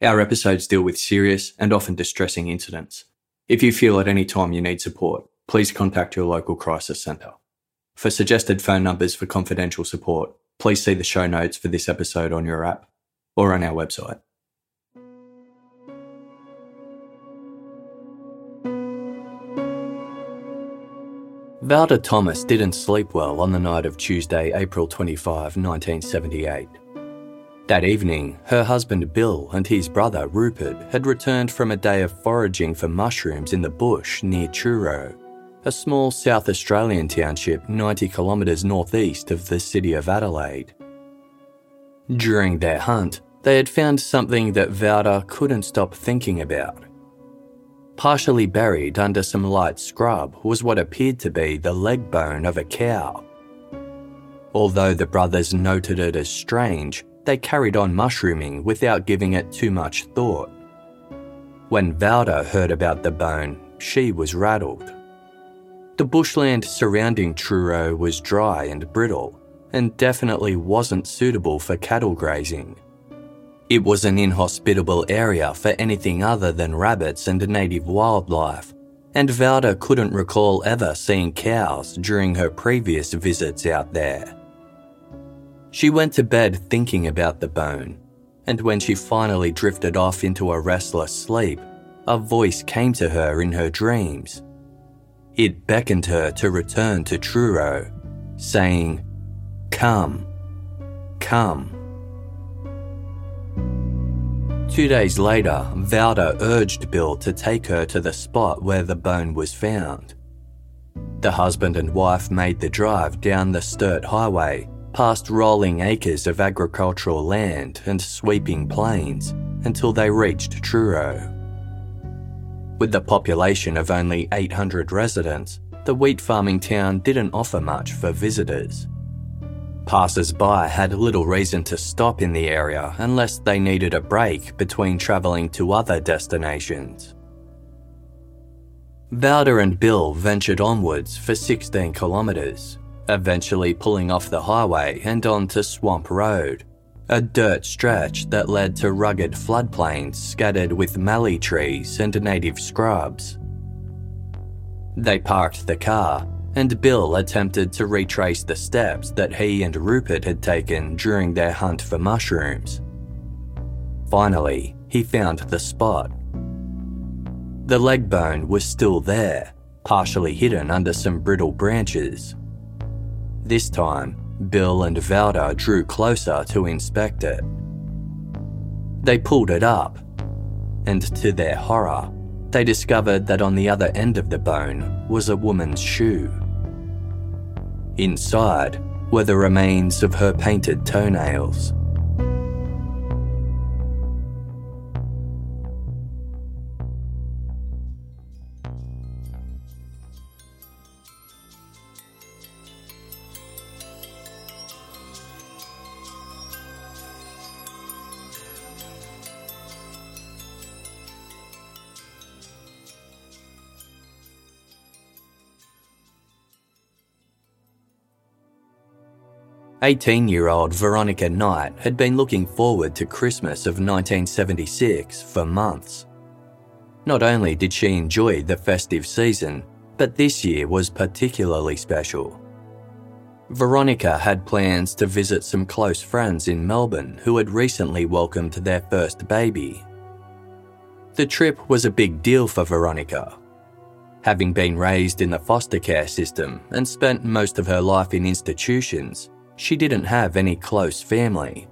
Our episodes deal with serious and often distressing incidents. If you feel at any time you need support, please contact your local crisis centre. For suggested phone numbers for confidential support, please see the show notes for this episode on your app or on our website. Valda Thomas didn't sleep well on the night of Tuesday, April 25, 1978. That evening, her husband Bill and his brother Rupert had returned from a day of foraging for mushrooms in the bush near Truro, a small South Australian township 90 kilometres northeast of the city of Adelaide. During their hunt, they had found something that Valda couldn't stop thinking about. Partially buried under some light scrub was what appeared to be the leg bone of a cow. Although the brothers noted it as strange, they carried on mushrooming without giving it too much thought. When Valda heard about the bone, she was rattled. The bushland surrounding Truro was dry and brittle, and definitely wasn't suitable for cattle grazing. It was an inhospitable area for anything other than rabbits and native wildlife, and Valda couldn't recall ever seeing cows during her previous visits out there. She went to bed thinking about the bone, and when she finally drifted off into a restless sleep, a voice came to her in her dreams. It beckoned her to return to Truro, saying, Come, come. Two days later, Valda urged Bill to take her to the spot where the bone was found. The husband and wife made the drive down the Sturt Highway, past rolling acres of agricultural land and sweeping plains, until they reached Truro. With the population of only 800 residents, the wheat farming town didn't offer much for visitors. Passers by had little reason to stop in the area unless they needed a break between travelling to other destinations. Valda and Bill ventured onwards for 16 kilometres, eventually pulling off the highway and onto Swamp Road, a dirt stretch that led to rugged floodplains scattered with mallee trees and native scrubs. They parked the car and Bill attempted to retrace the steps that he and Rupert had taken during their hunt for mushrooms. Finally, he found the spot. The leg bone was still there, partially hidden under some brittle branches. This time, Bill and Valda drew closer to inspect it. They pulled it up, and to their horror, they discovered that on the other end of the bone was a woman's shoe. Inside were the remains of her painted toenails. Eighteen-year-old Veronica Knight had been looking forward to Christmas of 1976 for months. Not only did she enjoy the festive season, but this year was particularly special. Veronica had plans to visit some close friends in Melbourne who had recently welcomed their first baby. The trip was a big deal for Veronica. Having been raised in the foster care system and spent most of her life in institutions, she didn't have any close family.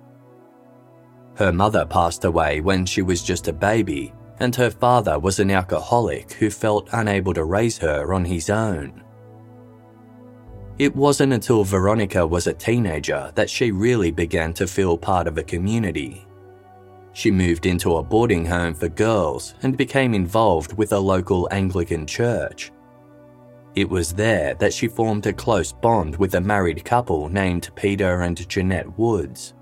Her mother passed away when she was just a baby, and her father was an alcoholic who felt unable to raise her on his own. It wasn't until Veronica was a teenager that she really began to feel part of a community. She moved into a boarding home for girls and became involved with a local Anglican church. It was there that she formed a close bond with a married couple named Peter and Jeanette Woods.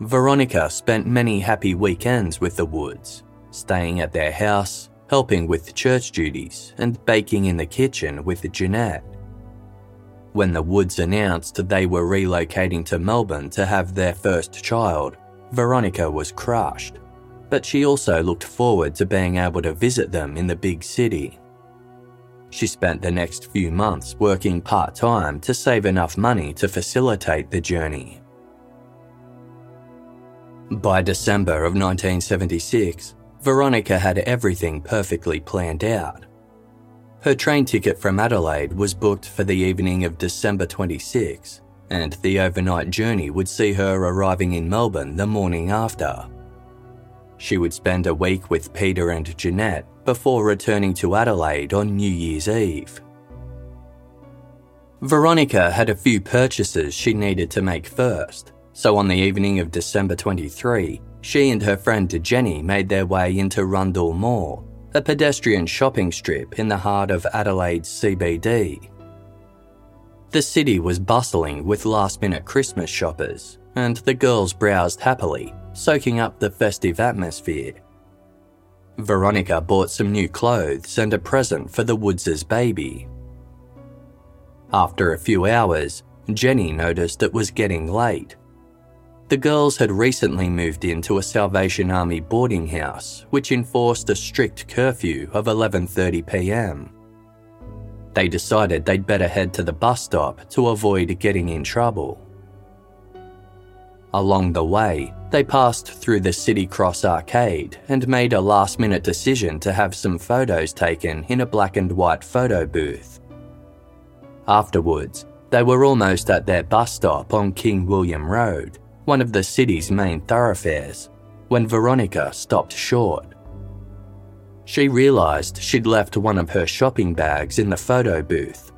Veronica spent many happy weekends with the Woods, staying at their house, helping with church duties, and baking in the kitchen with Jeanette. When the Woods announced they were relocating to Melbourne to have their first child, Veronica was crushed, but she also looked forward to being able to visit them in the big city. She spent the next few months working part time to save enough money to facilitate the journey. By December of 1976, Veronica had everything perfectly planned out. Her train ticket from Adelaide was booked for the evening of December 26, and the overnight journey would see her arriving in Melbourne the morning after. She would spend a week with Peter and Jeanette before returning to Adelaide on New Year's Eve. Veronica had a few purchases she needed to make first, so on the evening of December 23, she and her friend Jenny made their way into Rundle Mall, a pedestrian shopping strip in the heart of Adelaide's CBD. The city was bustling with last minute Christmas shoppers, and the girls browsed happily, soaking up the festive atmosphere. Veronica bought some new clothes and a present for the Woodses' baby. After a few hours, Jenny noticed it was getting late. The girls had recently moved into a Salvation Army boarding house, which enforced a strict curfew of 11:30 p.m. They decided they'd better head to the bus stop to avoid getting in trouble. Along the way, they passed through the City Cross arcade and made a last minute decision to have some photos taken in a black and white photo booth. Afterwards, they were almost at their bus stop on King William Road, one of the city's main thoroughfares, when Veronica stopped short. She realised she'd left one of her shopping bags in the photo booth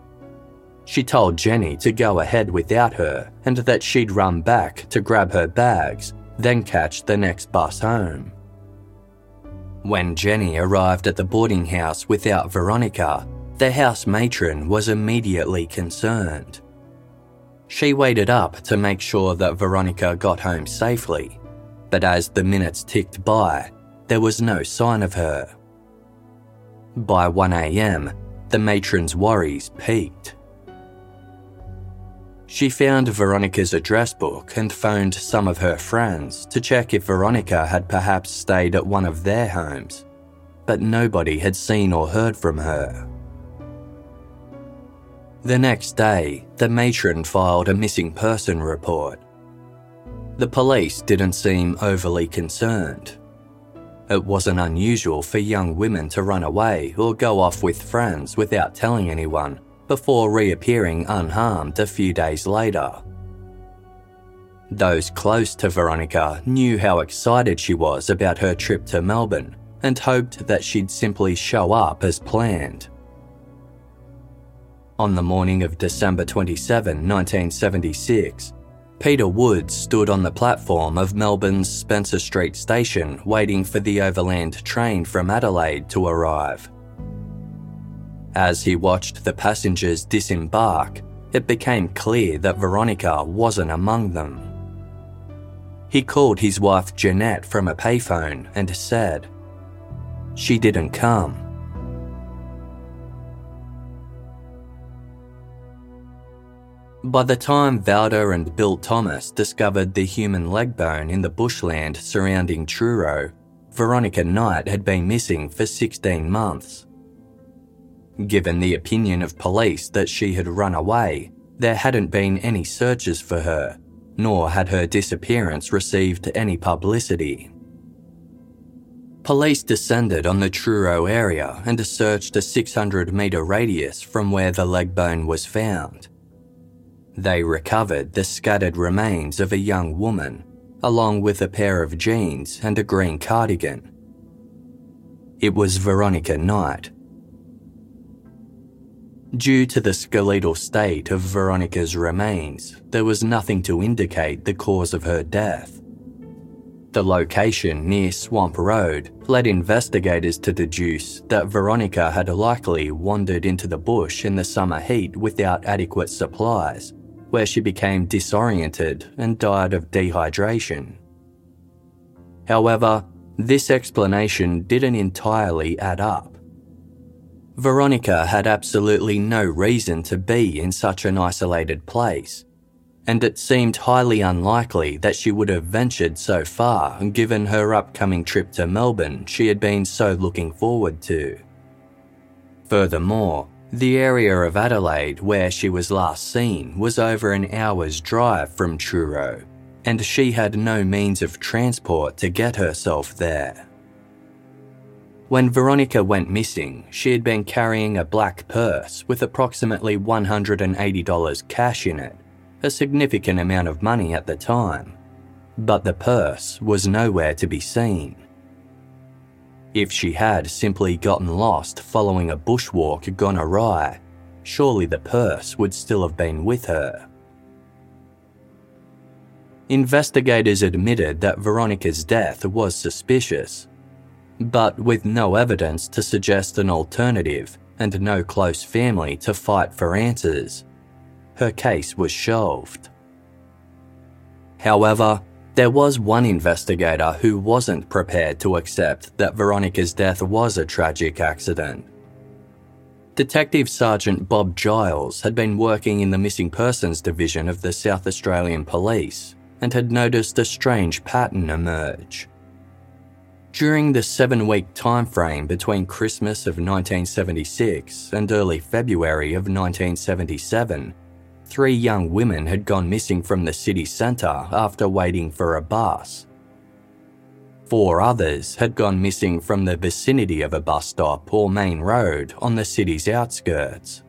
she told Jenny to go ahead without her and that she'd run back to grab her bags, then catch the next bus home. When Jenny arrived at the boarding house without Veronica, the house matron was immediately concerned. She waited up to make sure that Veronica got home safely, but as the minutes ticked by, there was no sign of her. By 1am, the matron's worries peaked. She found Veronica's address book and phoned some of her friends to check if Veronica had perhaps stayed at one of their homes, but nobody had seen or heard from her. The next day, the matron filed a missing person report. The police didn't seem overly concerned. It wasn't unusual for young women to run away or go off with friends without telling anyone before reappearing unharmed a few days later. Those close to Veronica knew how excited she was about her trip to Melbourne and hoped that she'd simply show up as planned. On the morning of December 27, 1976, Peter Woods stood on the platform of Melbourne's Spencer Street station waiting for the overland train from Adelaide to arrive. As he watched the passengers disembark, it became clear that Veronica wasn't among them. He called his wife Jeanette from a payphone and said, She didn't come. By the time Valda and Bill Thomas discovered the human leg bone in the bushland surrounding Truro, Veronica Knight had been missing for 16 months. Given the opinion of police that she had run away, there hadn't been any searches for her, nor had her disappearance received any publicity. Police descended on the Truro area and searched a 600 metre radius from where the leg bone was found. They recovered the scattered remains of a young woman, along with a pair of jeans and a green cardigan, It was Veronica Knight. Due to the skeletal state of Veronica's remains, there was nothing to indicate the cause of her death. The location near Swamp Road led investigators to deduce that Veronica had likely wandered into the bush in the summer heat without adequate supplies, where she became disoriented and died of dehydration. However, this explanation didn't entirely add up. Veronica had absolutely no reason to be in such an isolated place, and it seemed highly unlikely that she would have ventured so far given her upcoming trip to Melbourne she had been so looking forward to. Furthermore, the area of Adelaide where she was last seen was over an hour's drive from Truro, and she had no means of transport to get herself there. When Veronica went missing, she had been carrying a black purse with approximately $180 cash in it a significant amount of money at the time, but the purse was nowhere to be seen. If she had simply gotten lost following a bushwalk gone awry, surely the purse would still have been with her. Investigators admitted that Veronica's death was suspicious, but with no evidence to suggest an alternative and no close family to fight for answers, her case was shelved. However, there was one investigator who wasn't prepared to accept that Veronica's death was a tragic accident. Detective Sergeant Bob Giles had been working in the Missing Persons Division of the South Australian Police and had noticed a strange pattern emerge. During the seven week time frame between Christmas of 1976 and early February of 1977, three young women had gone missing from the city centre after waiting for a bus. Four others had gone missing from the vicinity of a bus stop or main road on the city's outskirts.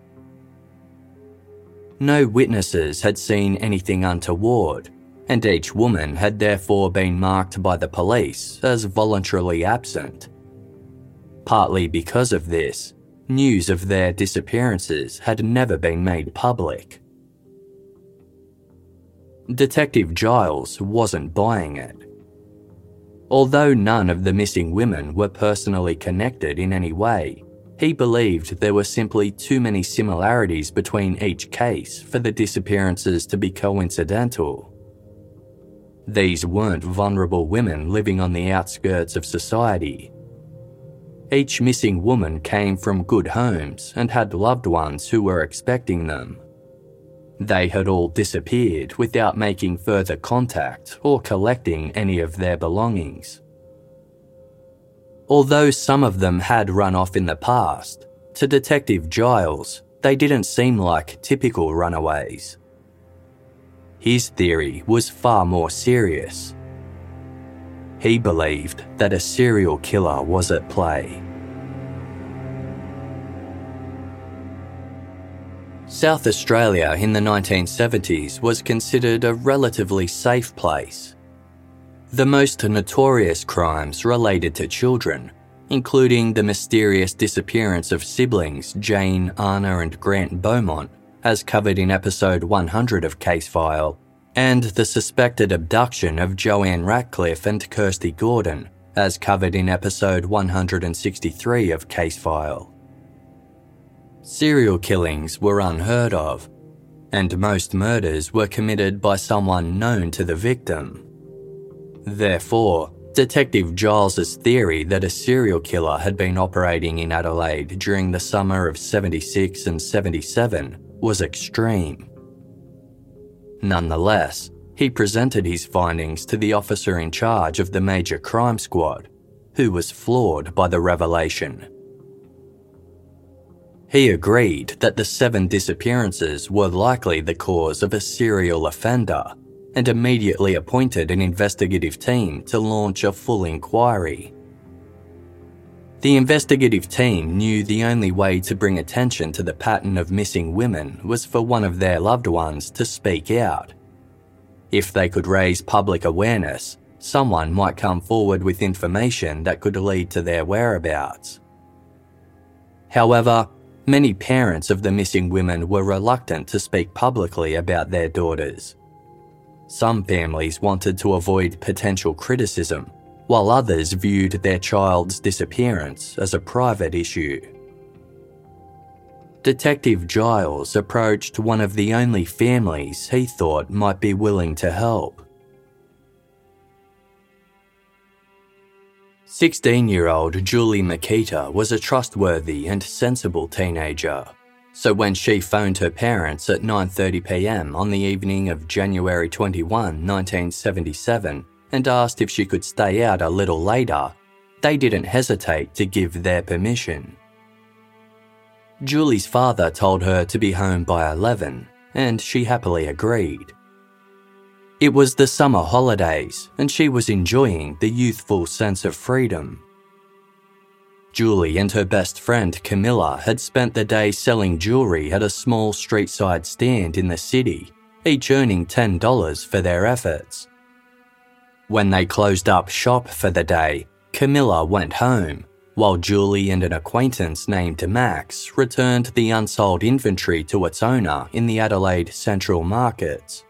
No witnesses had seen anything untoward, and each woman had therefore been marked by the police as voluntarily absent. Partly because of this, news of their disappearances had never been made public. Detective Giles wasn't buying it. Although none of the missing women were personally connected in any way, he believed there were simply too many similarities between each case for the disappearances to be coincidental. These weren't vulnerable women living on the outskirts of society. Each missing woman came from good homes and had loved ones who were expecting them. They had all disappeared without making further contact or collecting any of their belongings. Although some of them had run off in the past, to Detective Giles, they didn't seem like typical runaways. His theory was far more serious. He believed that a serial killer was at play. South Australia in the 1970s was considered a relatively safe place. The most notorious crimes related to children, including the mysterious disappearance of siblings Jane, Anna, and Grant Beaumont, as covered in episode 100 of Casefile, and the suspected abduction of Joanne Ratcliffe and Kirsty Gordon, as covered in episode 163 of Casefile. Serial killings were unheard of, and most murders were committed by someone known to the victim. Therefore, Detective Giles's theory that a serial killer had been operating in Adelaide during the summer of 76 and 77 was extreme. Nonetheless, he presented his findings to the officer in charge of the major crime squad, who was floored by the revelation. He agreed that the seven disappearances were likely the cause of a serial offender and immediately appointed an investigative team to launch a full inquiry. The investigative team knew the only way to bring attention to the pattern of missing women was for one of their loved ones to speak out. If they could raise public awareness, someone might come forward with information that could lead to their whereabouts. However, many parents of the missing women were reluctant to speak publicly about their daughters. Some families wanted to avoid potential criticism, while others viewed their child's disappearance as a private issue. Detective Giles approached one of the only families he thought might be willing to help. 16 year old Julie Mykyta was a trustworthy and sensible teenager. So when she phoned her parents at 9:30 p.m. on the evening of January 21, 1977, and asked if she could stay out a little later, they didn't hesitate to give their permission. Julie's father told her to be home by 11, and she happily agreed. It was the summer holidays, and she was enjoying the youthful sense of freedom. Julie and her best friend Camilla had spent the day selling jewellery at a small street-side stand in the city, each earning $10 for their efforts. When they closed up shop for the day, Camilla went home while Julie and an acquaintance named Max returned the unsold inventory to its owner in the Adelaide Central Markets.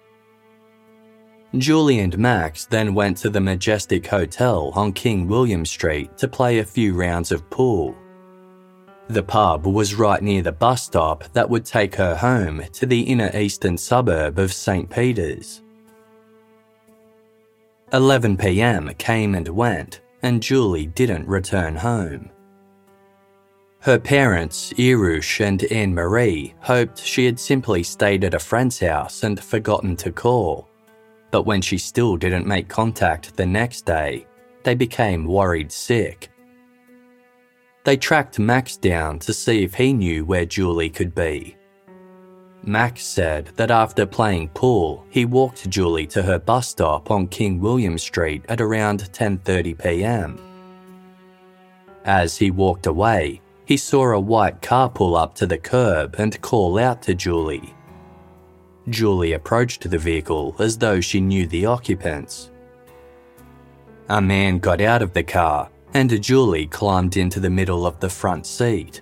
Julie and Max then went to the Majestic Hotel on King William Street to play a few rounds of pool. The pub was right near the bus stop that would take her home to the inner eastern suburb of St. Peters. 11 pm came and went, and Julie didn't return home. Her parents, Irush and Anne Marie, hoped she had simply stayed at a friend's house and forgotten to call. But when she still didn't make contact the next day, they became worried sick. They tracked Max down to see if he knew where Julie could be. Max said that after playing pool, he walked Julie to her bus stop on King William Street at around 10:30 p.m. As he walked away, he saw a white car pull up to the curb and call out to Julie. Julie approached the vehicle as though she knew the occupants. A man got out of the car and Julie climbed into the middle of the front seat.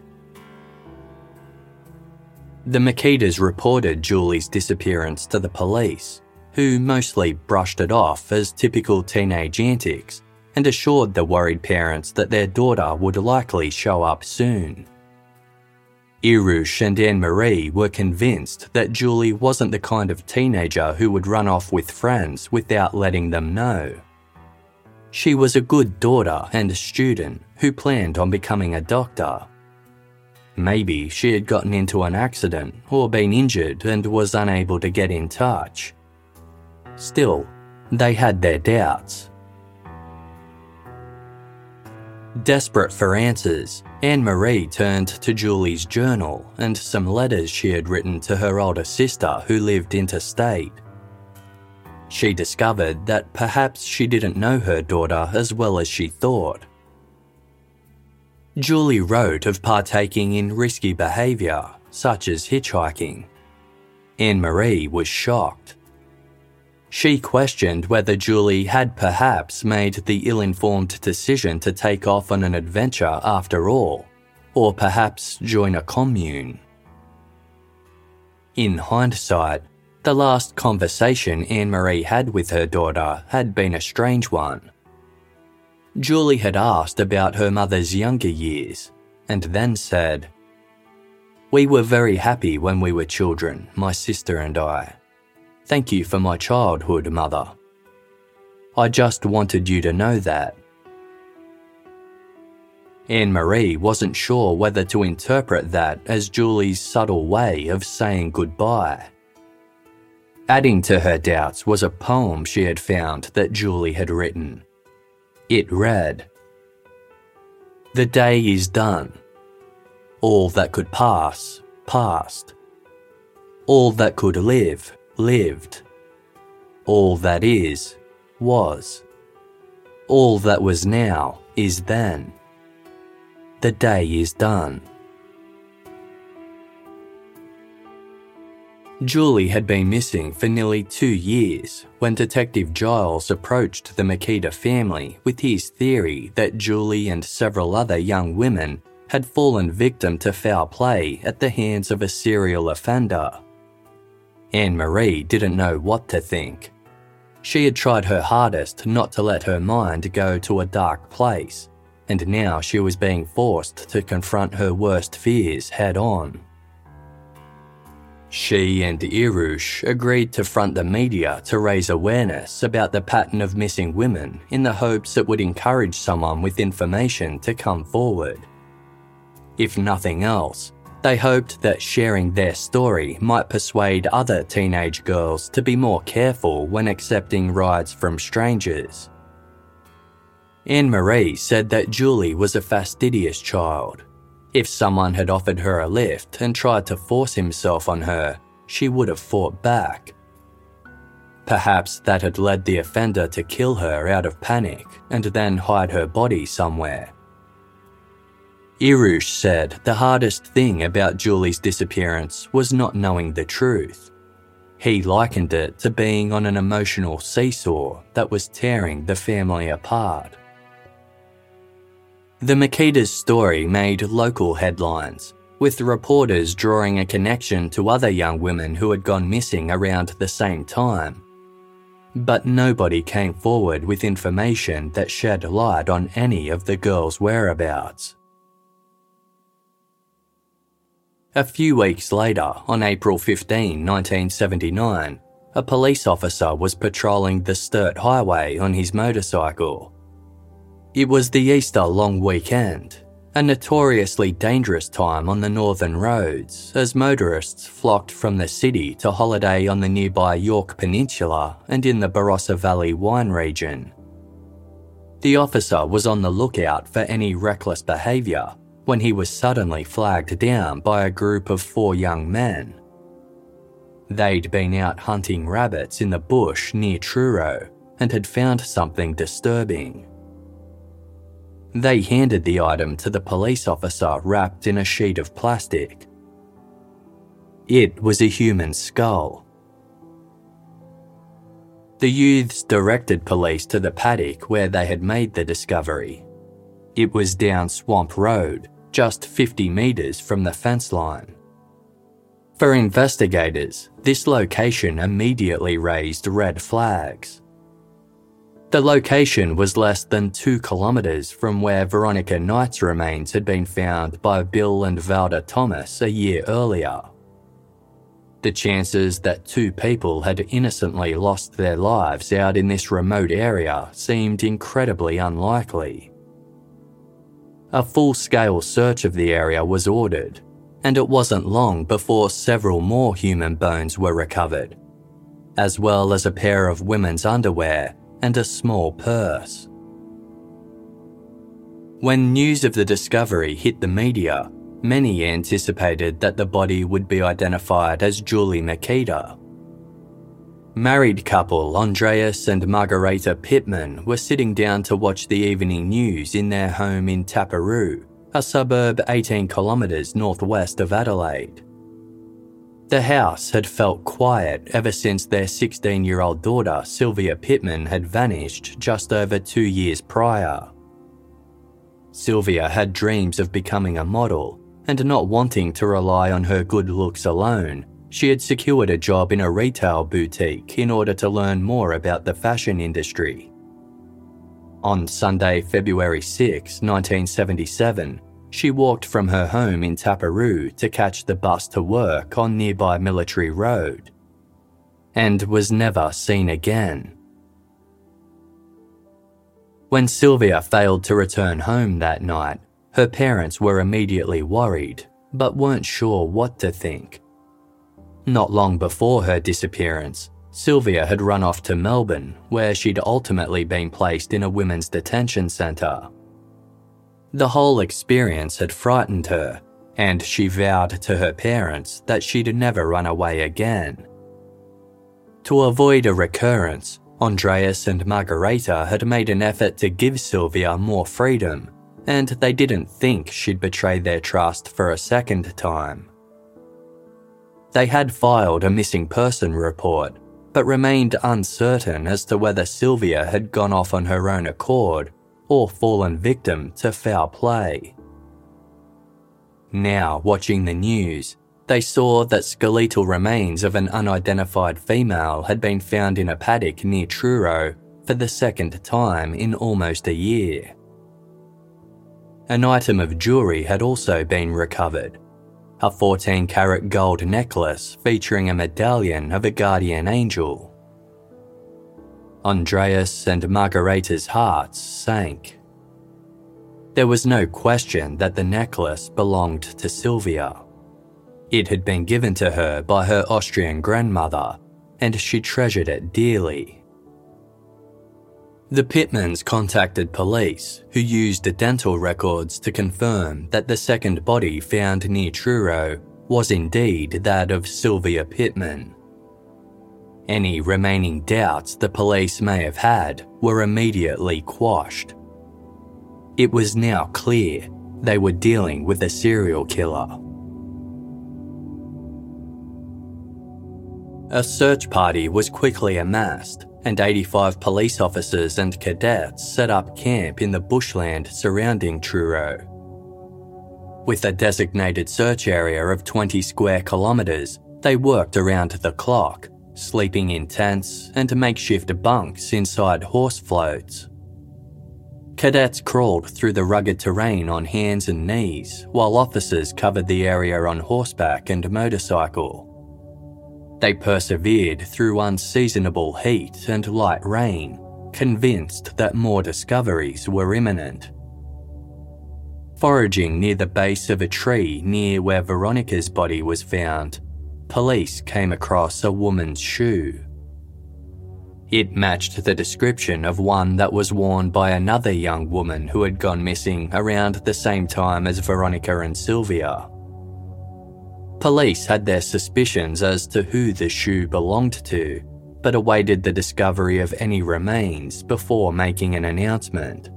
The Mykytas reported Julie's disappearance to the police, who mostly brushed it off as typical teenage antics and assured the worried parents that their daughter would likely show up soon. Irush and Anne Marie were convinced that Julie wasn't the kind of teenager who would run off with friends without letting them know. She was a good daughter and a student who planned on becoming a doctor. Maybe she had gotten into an accident or been injured and was unable to get in touch. Still, they had their doubts. Desperate for answers, Anne Marie turned to Julie's journal and some letters she had written to her older sister who lived interstate. She discovered that perhaps she didn't know her daughter as well as she thought. Julie wrote of partaking in risky behaviour, such as hitchhiking. Anne Marie was shocked. She questioned whether Julie had perhaps made the ill informed decision to take off on an adventure after all, or perhaps join a commune. In hindsight, the last conversation Anne Marie had with her daughter had been a strange one. Julie had asked about her mother's younger years and then said, We were very happy when we were children, my sister and I. Thank you for my childhood, mother. I just wanted you to know that. Anne Marie wasn't sure whether to interpret that as Julie's subtle way of saying goodbye. Adding to her doubts was a poem she had found that Julie had written. It read The day is done. All that could pass, passed. All that could live, lived. All that is, was. All that was now is then. The day is done. Julie had been missing for nearly two years when Detective Giles approached the Mykyta family with his theory that Julie and several other young women had fallen victim to foul play at the hands of a serial offender. Anne Marie didn't know what to think. She had tried her hardest not to let her mind go to a dark place, and now she was being forced to confront her worst fears head on. She and Irush agreed to front the media to raise awareness about the pattern of missing women in the hopes it would encourage someone with information to come forward. If nothing else, they hoped that sharing their story might persuade other teenage girls to be more careful when accepting rides from strangers. Anne Marie said that Julie was a fastidious child if someone had offered her a lift and tried to force himself on her, she would have fought back. Perhaps that had led the offender to kill her out of panic and then hide her body somewhere. Irush said the hardest thing about Julie's disappearance was not knowing the truth. He likened it to being on an emotional seesaw that was tearing the family apart. The Mykyta's story made local headlines, with reporters drawing a connection to other young women who had gone missing around the same time. But nobody came forward with information that shed light on any of the girls' whereabouts. A few weeks later, on April 15, 1979, a police officer was patrolling the Sturt Highway on his motorcycle it was the Easter long weekend, a notoriously dangerous time on the northern roads as motorists flocked from the city to holiday on the nearby Yorke Peninsula and in the Barossa Valley wine region. The officer was on the lookout for any reckless behaviour when he was suddenly flagged down by a group of four young men. They'd been out hunting rabbits in the bush near Truro and had found something disturbing. They handed the item to the police officer wrapped in a sheet of plastic. It was a human skull. The youths directed police to the paddock where they had made the discovery. It was down Swamp Road, just 50 metres from the fence line. For investigators, this location immediately raised red flags. The location was less than two kilometres from where Veronica Knight's remains had been found by Bill and Valda Thomas a year earlier. The chances that two people had innocently lost their lives out in this remote area seemed incredibly unlikely. A full scale search of the area was ordered, and it wasn't long before several more human bones were recovered, as well as a pair of women's underwear and a small purse. When news of the discovery hit the media, many anticipated that the body would be identified as Julie Mykyta. Married couple Andreas and Margareta Pittman were sitting down to watch the evening news in their home in Taperoo, a suburb 18 kilometres northwest of Adelaide. The house had felt quiet ever since their 16 year old daughter, Sylvia Pittman, had vanished just over two years prior. Sylvia had dreams of becoming a model, and not wanting to rely on her good looks alone, she had secured a job in a retail boutique in order to learn more about the fashion industry. On Sunday, February 6, 1977, she walked from her home in Taperoo to catch the bus to work on nearby Military Road and was never seen again. When Sylvia failed to return home that night, her parents were immediately worried but weren't sure what to think. Not long before her disappearance, Sylvia had run off to Melbourne, where she'd ultimately been placed in a women's detention centre. The whole experience had frightened her, and she vowed to her parents that she'd never run away again. To avoid a recurrence, Andreas and Margareta had made an effort to give Sylvia more freedom, and they didn't think she'd betray their trust for a second time. they had filed a missing person report, but remained uncertain as to whether Sylvia had gone off on her own accord or fallen victim to foul play. Now, watching the news, they saw that skeletal remains of an unidentified female had been found in a paddock near Truro for the second time in almost a year. An item of jewellery had also been recovered a 14 carat gold necklace featuring a medallion of a guardian angel. Andreas and Margareta's hearts sank. There was no question that the necklace belonged to Sylvia. It had been given to her by her Austrian grandmother, and she treasured it dearly. The Pittmans contacted police, who used the dental records to confirm that the second body found near Truro was indeed that of Sylvia Pittman. Any remaining doubts the police may have had were immediately quashed. It was now clear they were dealing with a serial killer. A search party was quickly amassed, and 85 police officers and cadets set up camp in the bushland surrounding Truro. With a designated search area of 20 square kilometres, they worked around the clock, sleeping in tents and makeshift bunks inside horse floats. Cadets crawled through the rugged terrain on hands and knees, while officers covered the area on horseback and motorcycle. They persevered through unseasonable heat and light rain, convinced that more discoveries were imminent. Foraging near the base of a tree near where Veronica's body was found, police came across a woman's shoe. It matched the description of one that was worn by another young woman who had gone missing around the same time as Veronica and Sylvia. Police had their suspicions as to who the shoe belonged to, but awaited the discovery of any remains before making an announcement.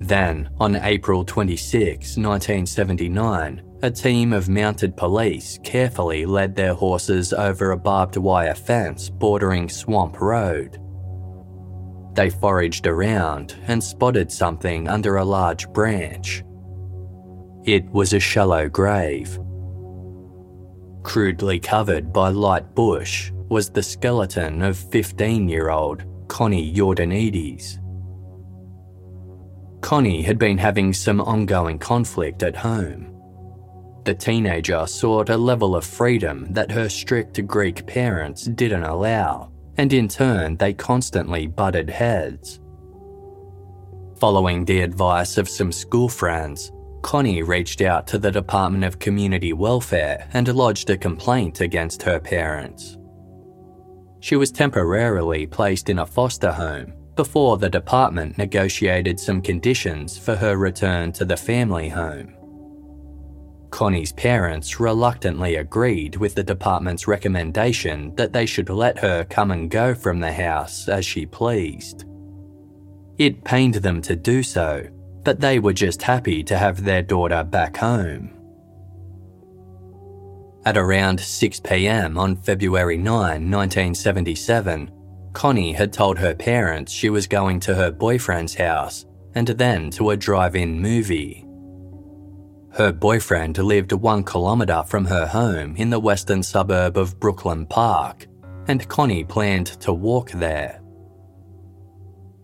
Then, on April 26, 1979, a team of mounted police carefully led their horses over a barbed wire fence bordering Swamp Road. They foraged around and spotted something under a large branch. It was a shallow grave. Crudely covered by light bush was the skeleton of 15 year old Connie Iordanides. Connie had been having some ongoing conflict at home. The teenager sought a level of freedom that her strict Greek parents didn't allow, and in turn, they constantly butted heads. Following the advice of some school friends, Connie reached out to the Department of Community Welfare and lodged a complaint against her parents. She was temporarily placed in a foster home before the department negotiated some conditions for her return to the family home. Connie's parents reluctantly agreed with the department's recommendation that they should let her come and go from the house as she pleased. It pained them to do so, but they were just happy to have their daughter back home. At around 6 pm on February 9, 1977, Connie had told her parents she was going to her boyfriend's house and then to a drive in movie. Her boyfriend lived one kilometre from her home in the western suburb of Brooklyn Park, and Connie planned to walk there.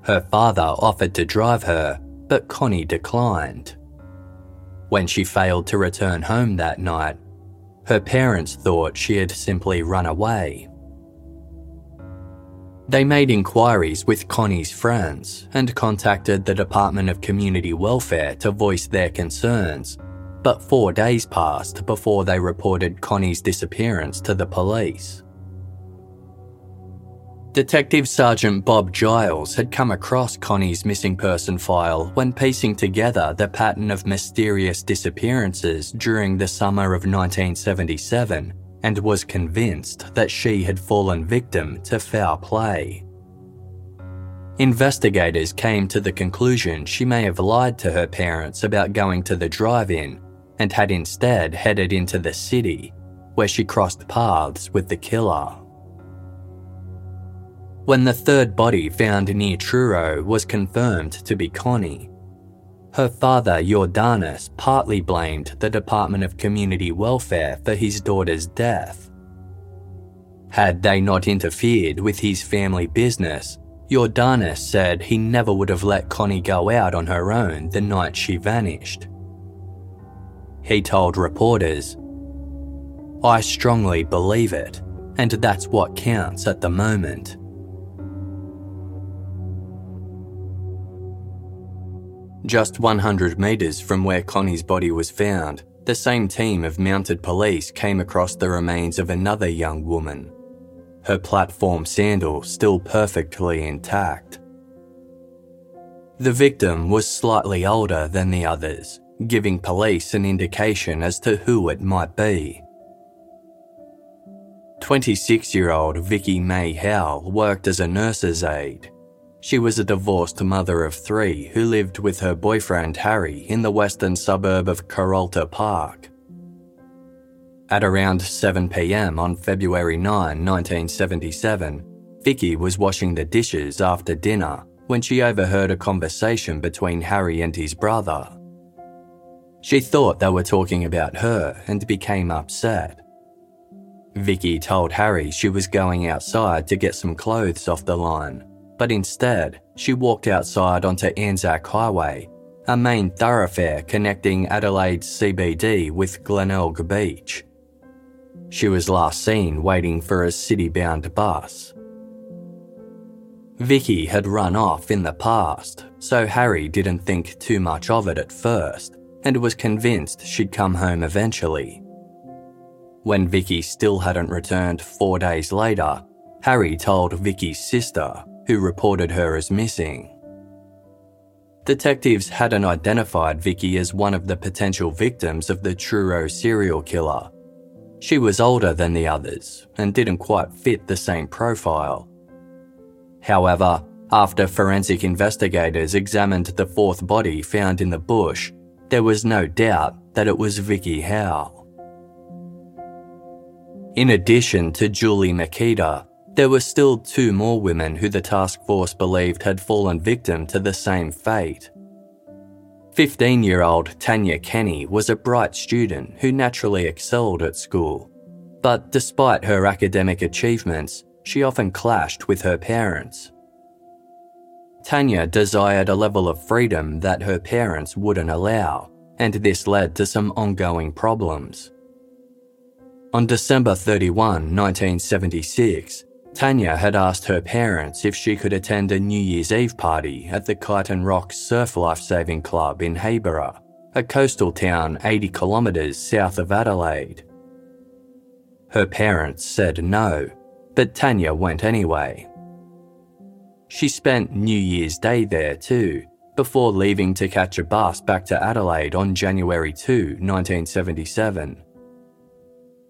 Her father offered to drive her, but Connie declined. When she failed to return home that night, her parents thought she had simply run away. They made inquiries with Connie's friends and contacted the Department of Community Welfare to voice their concerns, but four days passed before they reported Connie's disappearance to the police. Detective Sergeant Bob Giles had come across Connie's missing person file when piecing together the pattern of mysterious disappearances during the summer of 1977 and was convinced that she had fallen victim to foul play. Investigators came to the conclusion she may have lied to her parents about going to the drive in and had instead headed into the city where she crossed paths with the killer. When the third body found near Truro was confirmed to be Connie, her father, Jordanus, partly blamed the Department of Community Welfare for his daughter's death. Had they not interfered with his family business, Jordanus said he never would have let Connie go out on her own the night she vanished. He told reporters, I strongly believe it, and that's what counts at the moment. Just 100 metres from where Connie's body was found, the same team of mounted police came across the remains of another young woman, her platform sandal still perfectly intact. The victim was slightly older than the others, giving police an indication as to who it might be. 26 year old Vicky May Howell worked as a nurse's aide she was a divorced mother of three who lived with her boyfriend Harry in the western suburb of Kurralta Park. At around 7 pm on February 9, 1977, Vicky was washing the dishes after dinner when she overheard a conversation between Harry and his brother. She thought they were talking about her and became upset. Vicky told Harry she was going outside to get some clothes off the line but instead, she walked outside onto Anzac Highway, a main thoroughfare connecting Adelaide's CBD with Glenelg Beach. She was last seen waiting for a city bound bus. Vicky had run off in the past, so Harry didn't think too much of it at first and was convinced she'd come home eventually. When Vicky still hadn't returned four days later, Harry told Vicky's sister, who reported her as missing. Detectives hadn't identified Vicky as one of the potential victims of the Truro serial killer. She was older than the others and didn't quite fit the same profile. However, after forensic investigators examined the fourth body found in the bush, there was no doubt that it was Vicky Howell. In addition to Julie Mykyta, there were still two more women who the task force believed had fallen victim to the same fate. 15 year old Tanya Kenny was a bright student who naturally excelled at school. But despite her academic achievements, she often clashed with her parents. Tanya desired a level of freedom that her parents wouldn't allow, and this led to some ongoing problems. On December 31, 1976, Tanya had asked her parents if she could attend a New Year's Eve party at the Chiton Rocks Surf Lifesaving Club in Hayborough, a coastal town 80 kilometres south of Adelaide. Her parents said no, but Tanya went anyway. She spent New Year's Day there too, before leaving to catch a bus back to Adelaide on January 2, 1977.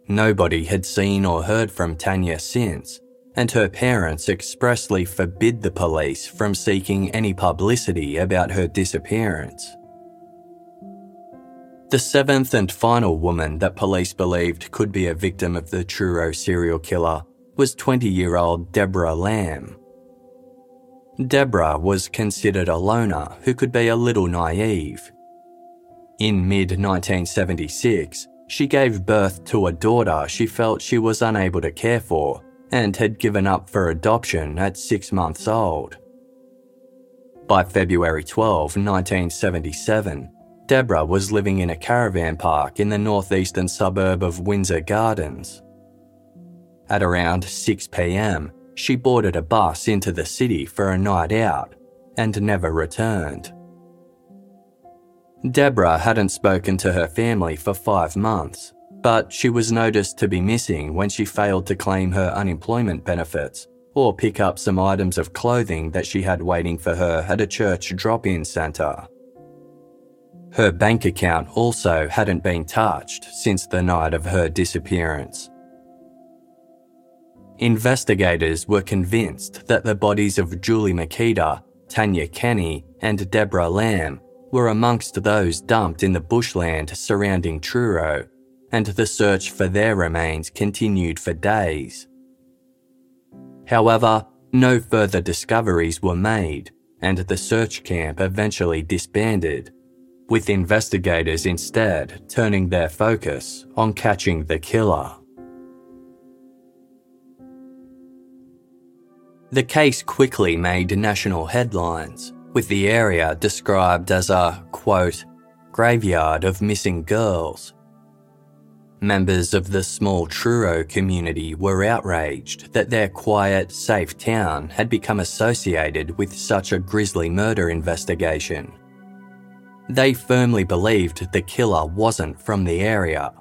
Nobody had seen or heard from Tanya since, and her parents expressly forbid the police from seeking any publicity about her disappearance. The seventh and final woman that police believed could be a victim of the Truro serial killer was 20 year old Deborah Lamb. Deborah was considered a loner who could be a little naive. In mid 1976, she gave birth to a daughter she felt she was unable to care for and had given up for adoption at six months old. By February 12, 1977, Deborah was living in a caravan park in the northeastern suburb of Windsor Gardens. At around 6 pm, she boarded a bus into the city for a night out and never returned. Deborah hadn't spoken to her family for five months but she was noticed to be missing when she failed to claim her unemployment benefits or pick up some items of clothing that she had waiting for her at a church drop in centre. Her bank account also hadn't been touched since the night of her disappearance. Investigators were convinced that the bodies of Julie Mykyta, Tanya Kenny, and Deborah Lamb were amongst those dumped in the bushland surrounding Truro and the search for their remains continued for days. However, no further discoveries were made, and the search camp eventually disbanded, with investigators instead turning their focus on catching the killer. The case quickly made national headlines, with the area described as a, quote, graveyard of missing girls. Members of the small Truro community were outraged that their quiet, safe town had become associated with such a grisly murder investigation. They firmly believed the killer wasn't from the area.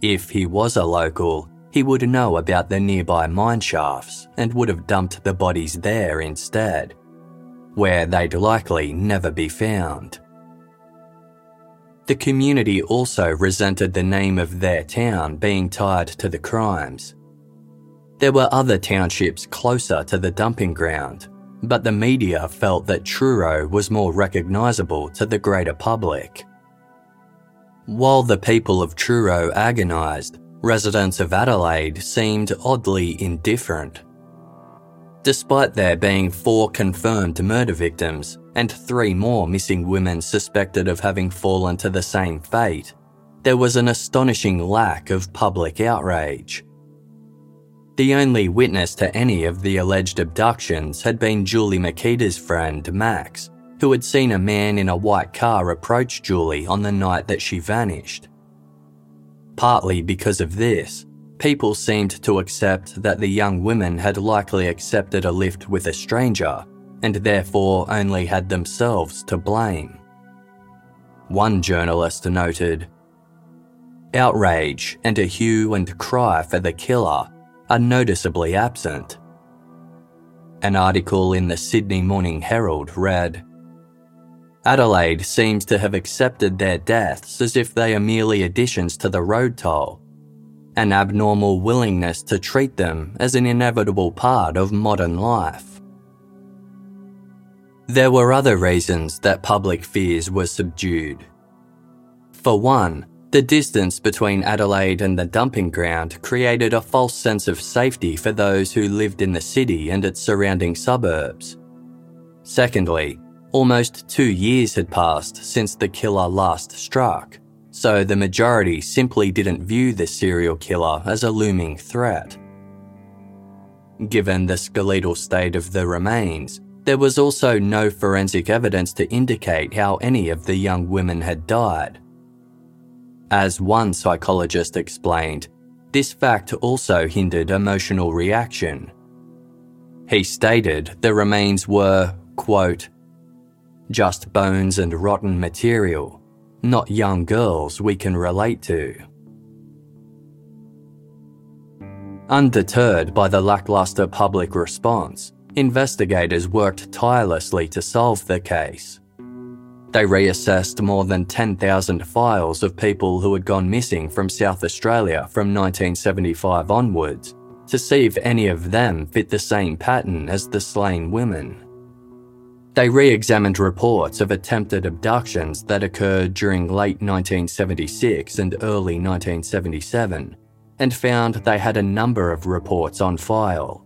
If he was a local, he would know about the nearby mine shafts and would have dumped the bodies there instead, where they'd likely never be found. The community also resented the name of their town being tied to the crimes. There were other townships closer to the dumping ground, but the media felt that Truro was more recognisable to the greater public. While the people of Truro agonised, residents of Adelaide seemed oddly indifferent. Despite there being four confirmed murder victims and three more missing women suspected of having fallen to the same fate, there was an astonishing lack of public outrage. The only witness to any of the alleged abductions had been Julie Mykyta's friend, Max, who had seen a man in a white car approach Julie on the night that she vanished. Partly because of this, people seemed to accept that the young women had likely accepted a lift with a stranger and therefore only had themselves to blame. One journalist noted Outrage and a hue and cry for the killer are noticeably absent. An article in the Sydney Morning Herald read Adelaide seems to have accepted their deaths as if they are merely additions to the road toll, an abnormal willingness to treat them as an inevitable part of modern life. There were other reasons that public fears were subdued. For one, the distance between Adelaide and the dumping ground created a false sense of safety for those who lived in the city and its surrounding suburbs. Secondly, Almost two years had passed since the killer last struck, so the majority simply didn't view the serial killer as a looming threat. Given the skeletal state of the remains, there was also no forensic evidence to indicate how any of the young women had died. As one psychologist explained, this fact also hindered emotional reaction. He stated the remains were, quote, just bones and rotten material, not young girls we can relate to. Undeterred by the lackluster public response, investigators worked tirelessly to solve the case. They reassessed more than 10,000 files of people who had gone missing from South Australia from 1975 onwards to see if any of them fit the same pattern as the slain women. They re examined reports of attempted abductions that occurred during late 1976 and early 1977 and found they had a number of reports on file.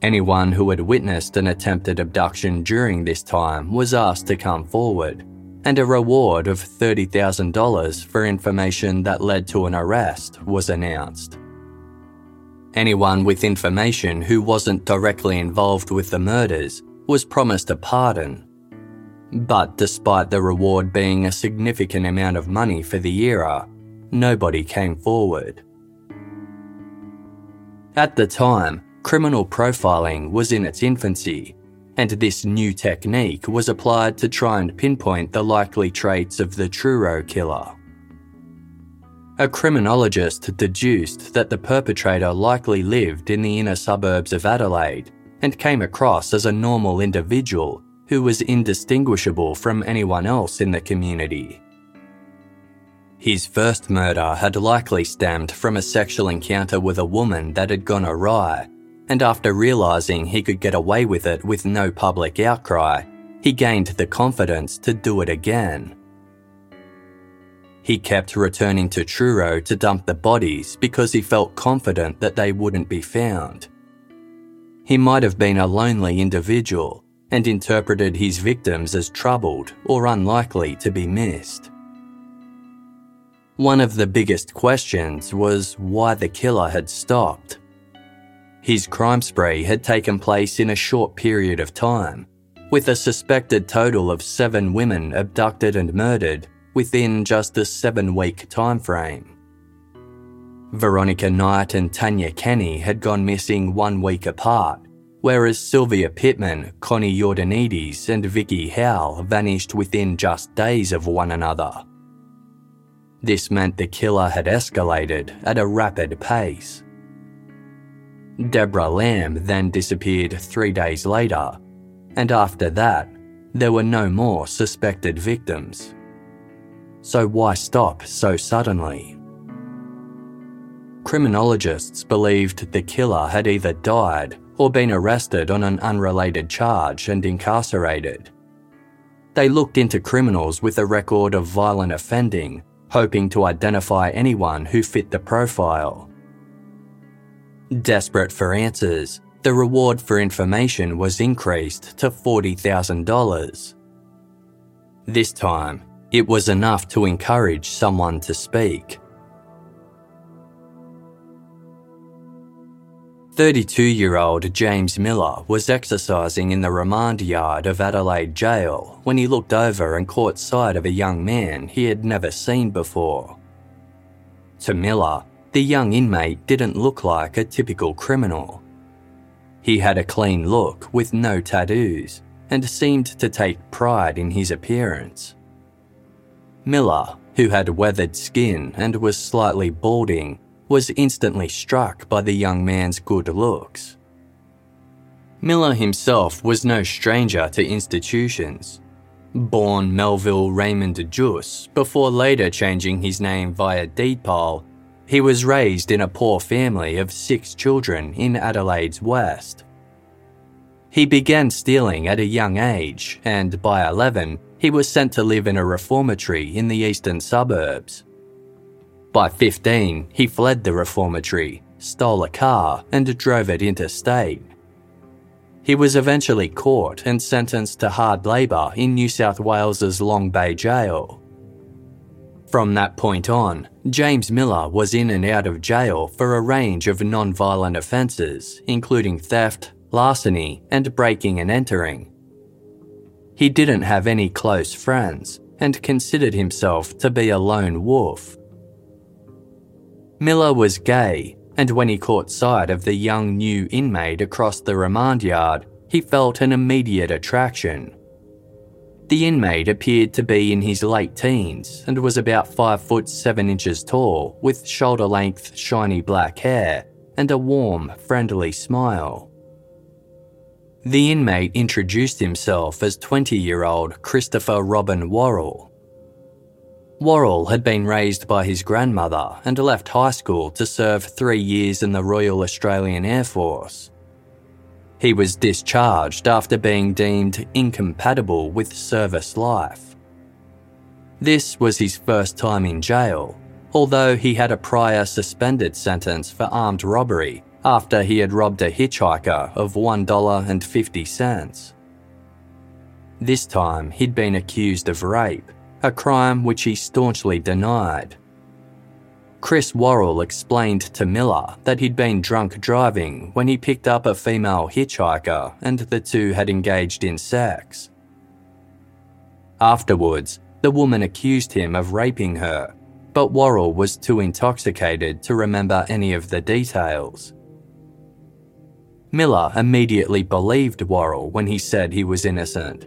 Anyone who had witnessed an attempted abduction during this time was asked to come forward, and a reward of $30,000 for information that led to an arrest was announced. Anyone with information who wasn't directly involved with the murders was promised a pardon. But despite the reward being a significant amount of money for the era, nobody came forward. At the time, criminal profiling was in its infancy, and this new technique was applied to try and pinpoint the likely traits of the Truro killer. A criminologist deduced that the perpetrator likely lived in the inner suburbs of Adelaide and came across as a normal individual who was indistinguishable from anyone else in the community. His first murder had likely stemmed from a sexual encounter with a woman that had gone awry, and after realising he could get away with it with no public outcry, he gained the confidence to do it again. He kept returning to Truro to dump the bodies because he felt confident that they wouldn't be found. He might have been a lonely individual and interpreted his victims as troubled or unlikely to be missed. One of the biggest questions was why the killer had stopped. His crime spree had taken place in a short period of time, with a suspected total of seven women abducted and murdered within just a seven week time frame. Veronica Knight and Tanya Kenny had gone missing one week apart, whereas Sylvia Pittman, Connie Iordanides, and Vicky Howell vanished within just days of one another. This meant the killer had escalated at a rapid pace. Deborah Lamb then disappeared three days later, and after that, there were no more suspected victims. So why stop so suddenly? Criminologists believed the killer had either died or been arrested on an unrelated charge and incarcerated. They looked into criminals with a record of violent offending, hoping to identify anyone who fit the profile. Desperate for answers, the reward for information was increased to $40,000. This time, it was enough to encourage someone to speak. 32 year old James Miller was exercising in the remand yard of Adelaide Jail when he looked over and caught sight of a young man he had never seen before. To Miller, the young inmate didn't look like a typical criminal. He had a clean look with no tattoos and seemed to take pride in his appearance. Miller, who had weathered skin and was slightly balding, was instantly struck by the young man's good looks. Miller himself was no stranger to institutions. Born Melville Raymond Juice before later changing his name via deed poll, he was raised in a poor family of six children in Adelaide's West. He began stealing at a young age, and by 11, he was sent to live in a reformatory in the eastern suburbs. By 15, he fled the reformatory, stole a car, and drove it interstate. He was eventually caught and sentenced to hard labour in New South Wales's Long Bay Jail. From that point on, James Miller was in and out of jail for a range of non violent offences, including theft, larceny, and breaking and entering. He didn't have any close friends and considered himself to be a lone wolf. Miller was gay, and when he caught sight of the young new inmate across the remand yard, he felt an immediate attraction. The inmate appeared to be in his late teens and was about 5 foot 7 inches tall, with shoulder length, shiny black hair and a warm, friendly smile. The inmate introduced himself as 20 year old Christopher Robin Worrell Worrell had been raised by his grandmother and left high school to serve three years in the Royal Australian Air Force. He was discharged after being deemed incompatible with service life. This was his first time in jail, although he had a prior suspended sentence for armed robbery after he had robbed a hitchhiker of $1.50. This time he'd been accused of rape a crime which he staunchly denied. Chris Worrell explained to Miller that he'd been drunk driving when he picked up a female hitchhiker and the two had engaged in sex. Afterwards, the woman accused him of raping her, but Worrell was too intoxicated to remember any of the details. Miller immediately believed Worrell when he said he was innocent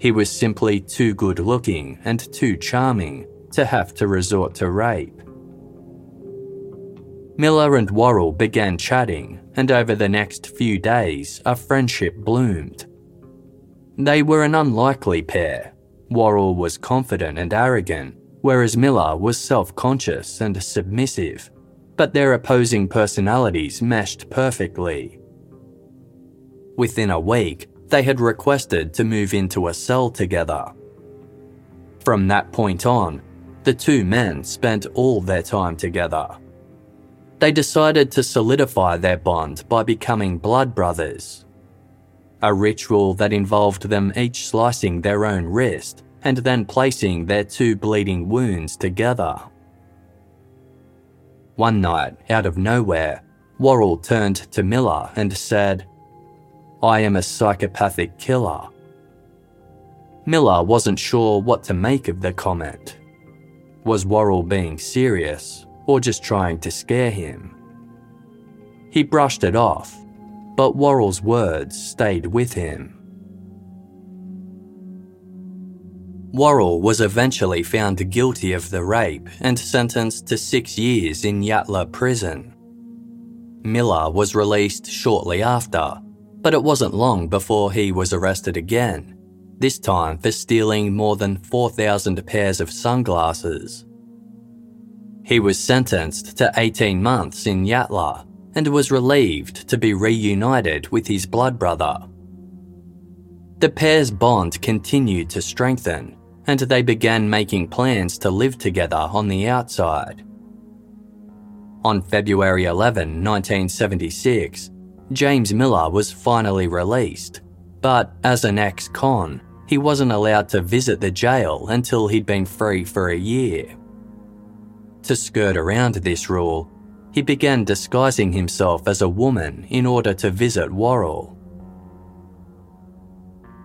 he was simply too good looking and too charming to have to resort to rape. Miller and Worrell began chatting, and over the next few days, a friendship bloomed. They were an unlikely pair. Worrell was confident and arrogant, whereas Miller was self conscious and submissive, but their opposing personalities meshed perfectly. Within a week, they had requested to move into a cell together. From that point on, the two men spent all their time together. They decided to solidify their bond by becoming blood brothers. A ritual that involved them each slicing their own wrist and then placing their two bleeding wounds together. One night, out of nowhere, Worrell turned to Miller and said, I am a psychopathic killer. Miller wasn't sure what to make of the comment. Was Worrell being serious or just trying to scare him? He brushed it off, but Worrell's words stayed with him. Worrell was eventually found guilty of the rape and sentenced to six years in Yatala prison. Miller was released shortly after, but it wasn't long before he was arrested again, this time for stealing more than 4,000 pairs of sunglasses. He was sentenced to 18 months in Yatala and was relieved to be reunited with his blood brother. The pair's bond continued to strengthen and they began making plans to live together on the outside. On February 11, 1976, James Miller was finally released, but as an ex con, he wasn't allowed to visit the jail until he'd been free for a year. To skirt around this rule, he began disguising himself as a woman in order to visit Worrell.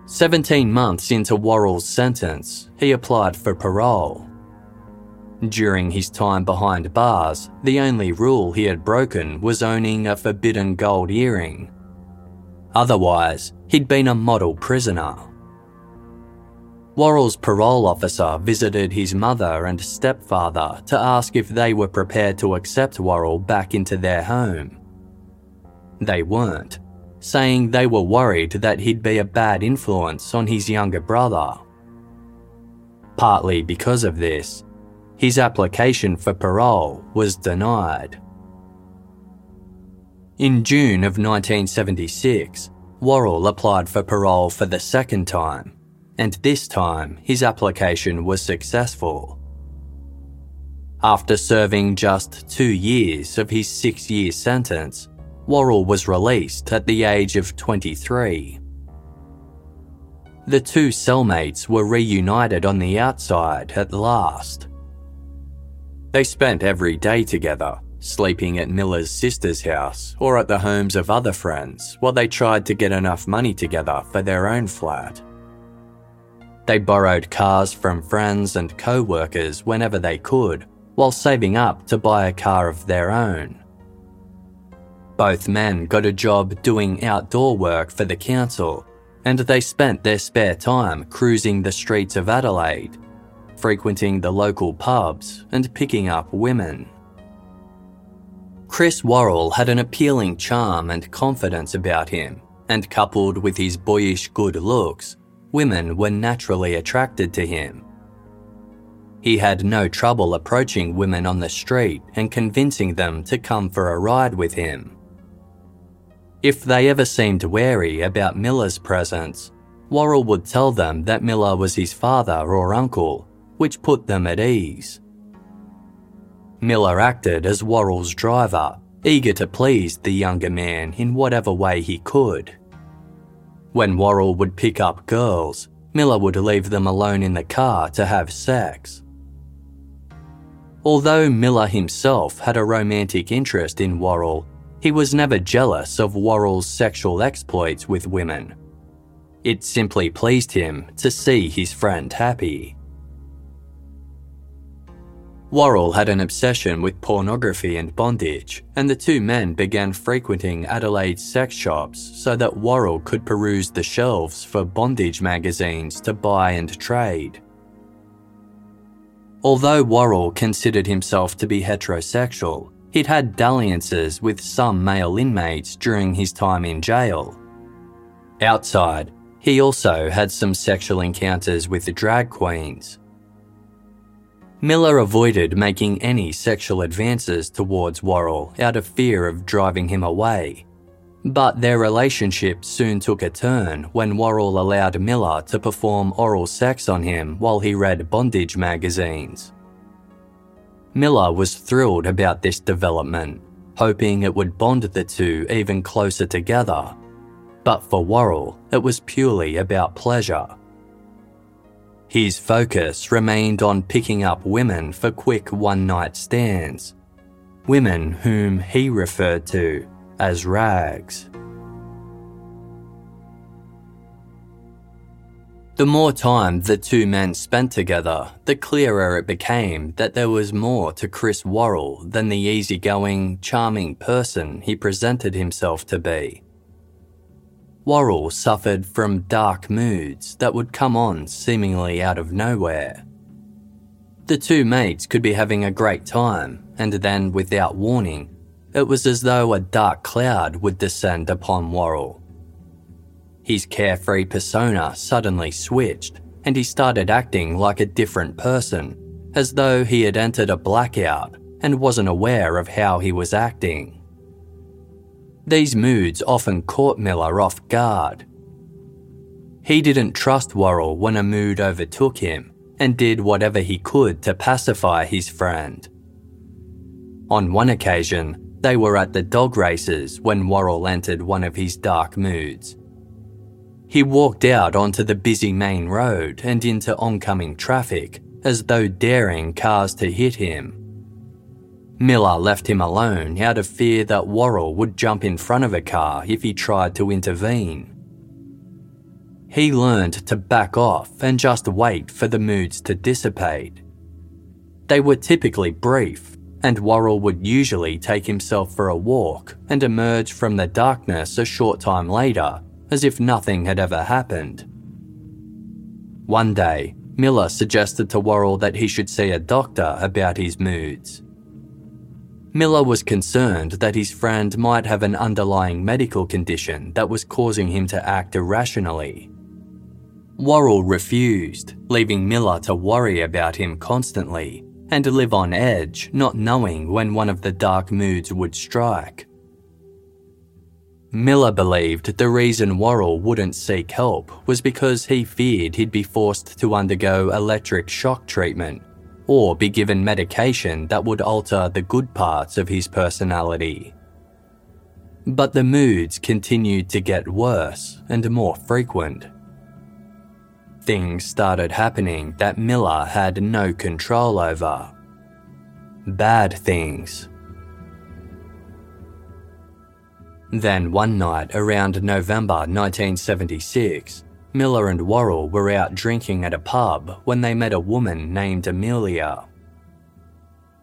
17 months into Worrell's sentence, he applied for parole. During his time behind bars, the only rule he had broken was owning a forbidden gold earring. Otherwise, he'd been a model prisoner. Worrell's parole officer visited his mother and stepfather to ask if they were prepared to accept Worrell back into their home. They weren't, saying they were worried that he'd be a bad influence on his younger brother. Partly because of this, his application for parole was denied. In June of 1976, Worrell applied for parole for the second time, and this time his application was successful. After serving just two years of his six year sentence, Worrell was released at the age of 23. The two cellmates were reunited on the outside at last. They spent every day together, sleeping at Miller's sister's house or at the homes of other friends while they tried to get enough money together for their own flat. They borrowed cars from friends and co workers whenever they could, while saving up to buy a car of their own. Both men got a job doing outdoor work for the council, and they spent their spare time cruising the streets of Adelaide, frequenting the local pubs and picking up women. Chris Worrell had an appealing charm and confidence about him, and coupled with his boyish good looks, women were naturally attracted to him. He had no trouble approaching women on the street and convincing them to come for a ride with him. If they ever seemed wary about Miller's presence, Worrell would tell them that Miller was his father or uncle, which put them at ease. Miller acted as Worrell's driver, eager to please the younger man in whatever way he could. When Worrell would pick up girls, Miller would leave them alone in the car to have sex. Although Miller himself had a romantic interest in Worrell, he was never jealous of Worrell's sexual exploits with women. It simply pleased him to see his friend happy. Worrell had an obsession with pornography and bondage, and the two men began frequenting Adelaide's sex shops so that Worrell could peruse the shelves for bondage magazines to buy and trade. Although Worrell considered himself to be heterosexual, He'd had dalliances with some male inmates during his time in jail. Outside, he also had some sexual encounters with the drag queens. Miller avoided making any sexual advances towards Worrell out of fear of driving him away. But their relationship soon took a turn when Worrell allowed Miller to perform oral sex on him while he read bondage magazines. Miller was thrilled about this development, hoping it would bond the two even closer together. But for Worrell, it was purely about pleasure. His focus remained on picking up women for quick one night stands, women whom he referred to as rags. The more time the two men spent together, the clearer it became that there was more to Chris Worrell than the easygoing, charming person he presented himself to be. Worrell suffered from dark moods that would come on seemingly out of nowhere. The two mates could be having a great time, and then, without warning, it was as though a dark cloud would descend upon Worrell. His carefree persona suddenly switched, and he started acting like a different person, as though he had entered a blackout and wasn't aware of how he was acting. These moods often caught Miller off guard. He didn't trust Worrell when a mood overtook him and did whatever he could to pacify his friend. On one occasion, they were at the dog races when Worrell entered one of his dark moods he walked out onto the busy main road and into oncoming traffic as though daring cars to hit him. Miller left him alone out of fear that Worrell would jump in front of a car if he tried to intervene. He learned to back off and just wait for the moods to dissipate. They were typically brief, and Worrell would usually take himself for a walk and emerge from the darkness a short time later as if nothing had ever happened. One day, Miller suggested to Worrell that he should see a doctor about his moods. Miller was concerned that his friend might have an underlying medical condition that was causing him to act irrationally. Worrell refused, leaving Miller to worry about him constantly and live on edge, not knowing when one of the dark moods would strike. Miller believed the reason Worrell wouldn't seek help was because he feared he'd be forced to undergo electric shock treatment or be given medication that would alter the good parts of his personality. But the moods continued to get worse and more frequent. Things started happening that Miller had no control over. Bad things Then one night around November 1976, Miller and Worrell were out drinking at a pub when they met a woman named Amelia.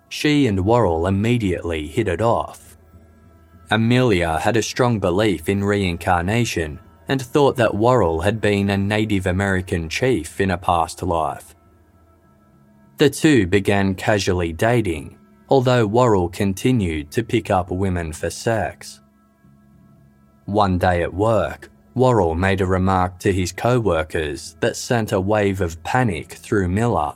She and Worrell immediately hit it off. Amelia had a strong belief in reincarnation and thought that Worrell had been a Native American chief in a past life. The two began casually dating, although Worrell continued to pick up women for sex. One day at work, Worrell made a remark to his co workers that sent a wave of panic through Miller.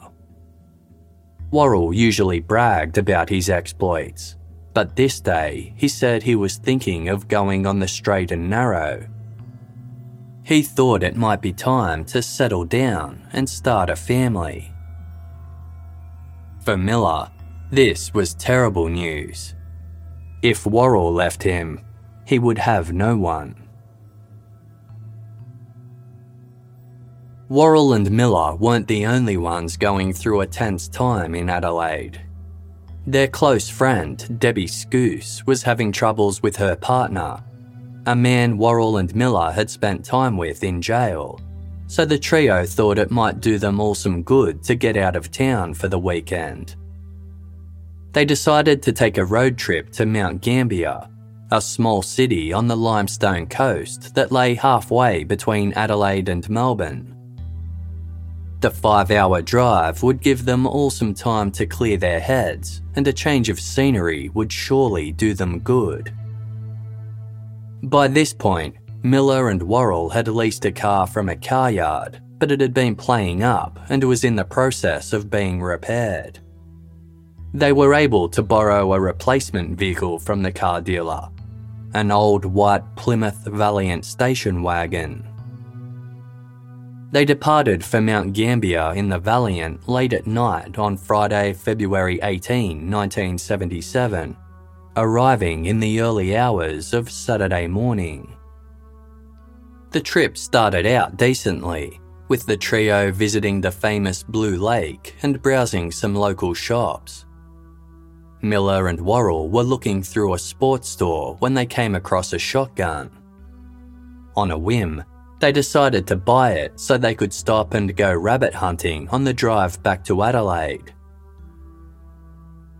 Worrell usually bragged about his exploits, but this day he said he was thinking of going on the straight and narrow. He thought it might be time to settle down and start a family. For Miller, this was terrible news. If Worrell left him, he would have no one. Worrell and Miller weren't the only ones going through a tense time in Adelaide. Their close friend, Debbie Skuse, was having troubles with her partner, a man Worrell and Miller had spent time with in jail, so the trio thought it might do them all some good to get out of town for the weekend. They decided to take a road trip to Mount Gambier, a small city on the limestone coast that lay halfway between Adelaide and Melbourne. The five hour drive would give them all some time to clear their heads, and a change of scenery would surely do them good. By this point, Miller and Worrell had leased a car from a car yard, but it had been playing up and was in the process of being repaired. They were able to borrow a replacement vehicle from the car dealer an old white Plymouth Valiant station wagon. They departed for Mount Gambier in the Valiant late at night on Friday, February 18, 1977, arriving in the early hours of Saturday morning. The trip started out decently, with the trio visiting the famous Blue Lake and browsing some local shops. Miller and Worrell were looking through a sports store when they came across a shotgun. On a whim, they decided to buy it so they could stop and go rabbit hunting on the drive back to Adelaide.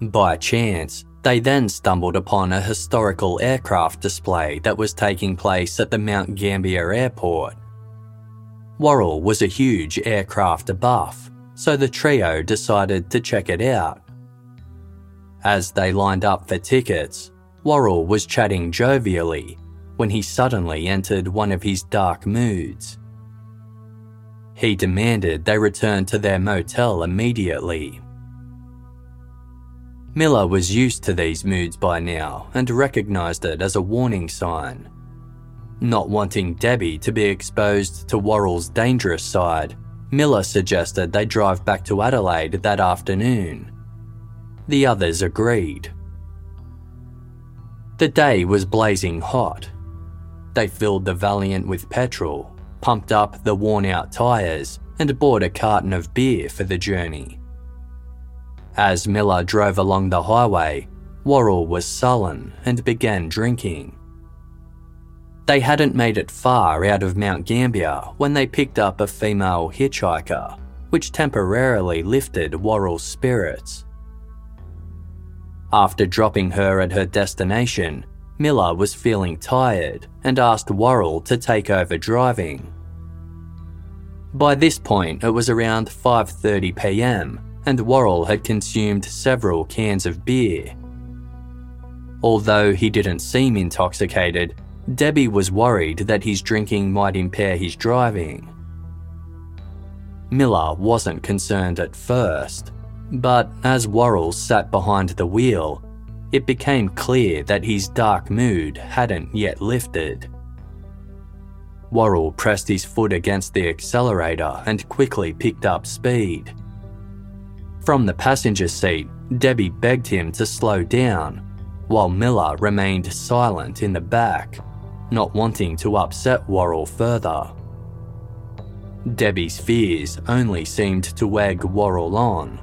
By chance, they then stumbled upon a historical aircraft display that was taking place at the Mount Gambier airport. Worrell was a huge aircraft buff, so the trio decided to check it out. As they lined up for tickets, Worrell was chatting jovially when he suddenly entered one of his dark moods. He demanded they return to their motel immediately. Miller was used to these moods by now and recognised it as a warning sign. Not wanting Debbie to be exposed to Worrell's dangerous side, Miller suggested they drive back to Adelaide that afternoon. The others agreed. The day was blazing hot. They filled the Valiant with petrol, pumped up the worn out tyres, and bought a carton of beer for the journey. As Miller drove along the highway, Worrell was sullen and began drinking. They hadn't made it far out of Mount Gambier when they picked up a female hitchhiker, which temporarily lifted Worrell's spirits. After dropping her at her destination, Miller was feeling tired and asked Worrell to take over driving. By this point, it was around 5:30 p.m., and Worrell had consumed several cans of beer. Although he didn't seem intoxicated, Debbie was worried that his drinking might impair his driving. Miller wasn't concerned at first, but as Worrell sat behind the wheel, it became clear that his dark mood hadn't yet lifted. Worrell pressed his foot against the accelerator and quickly picked up speed. From the passenger seat, Debbie begged him to slow down, while Miller remained silent in the back, not wanting to upset Worrell further. Debbie's fears only seemed to wag Worrell on.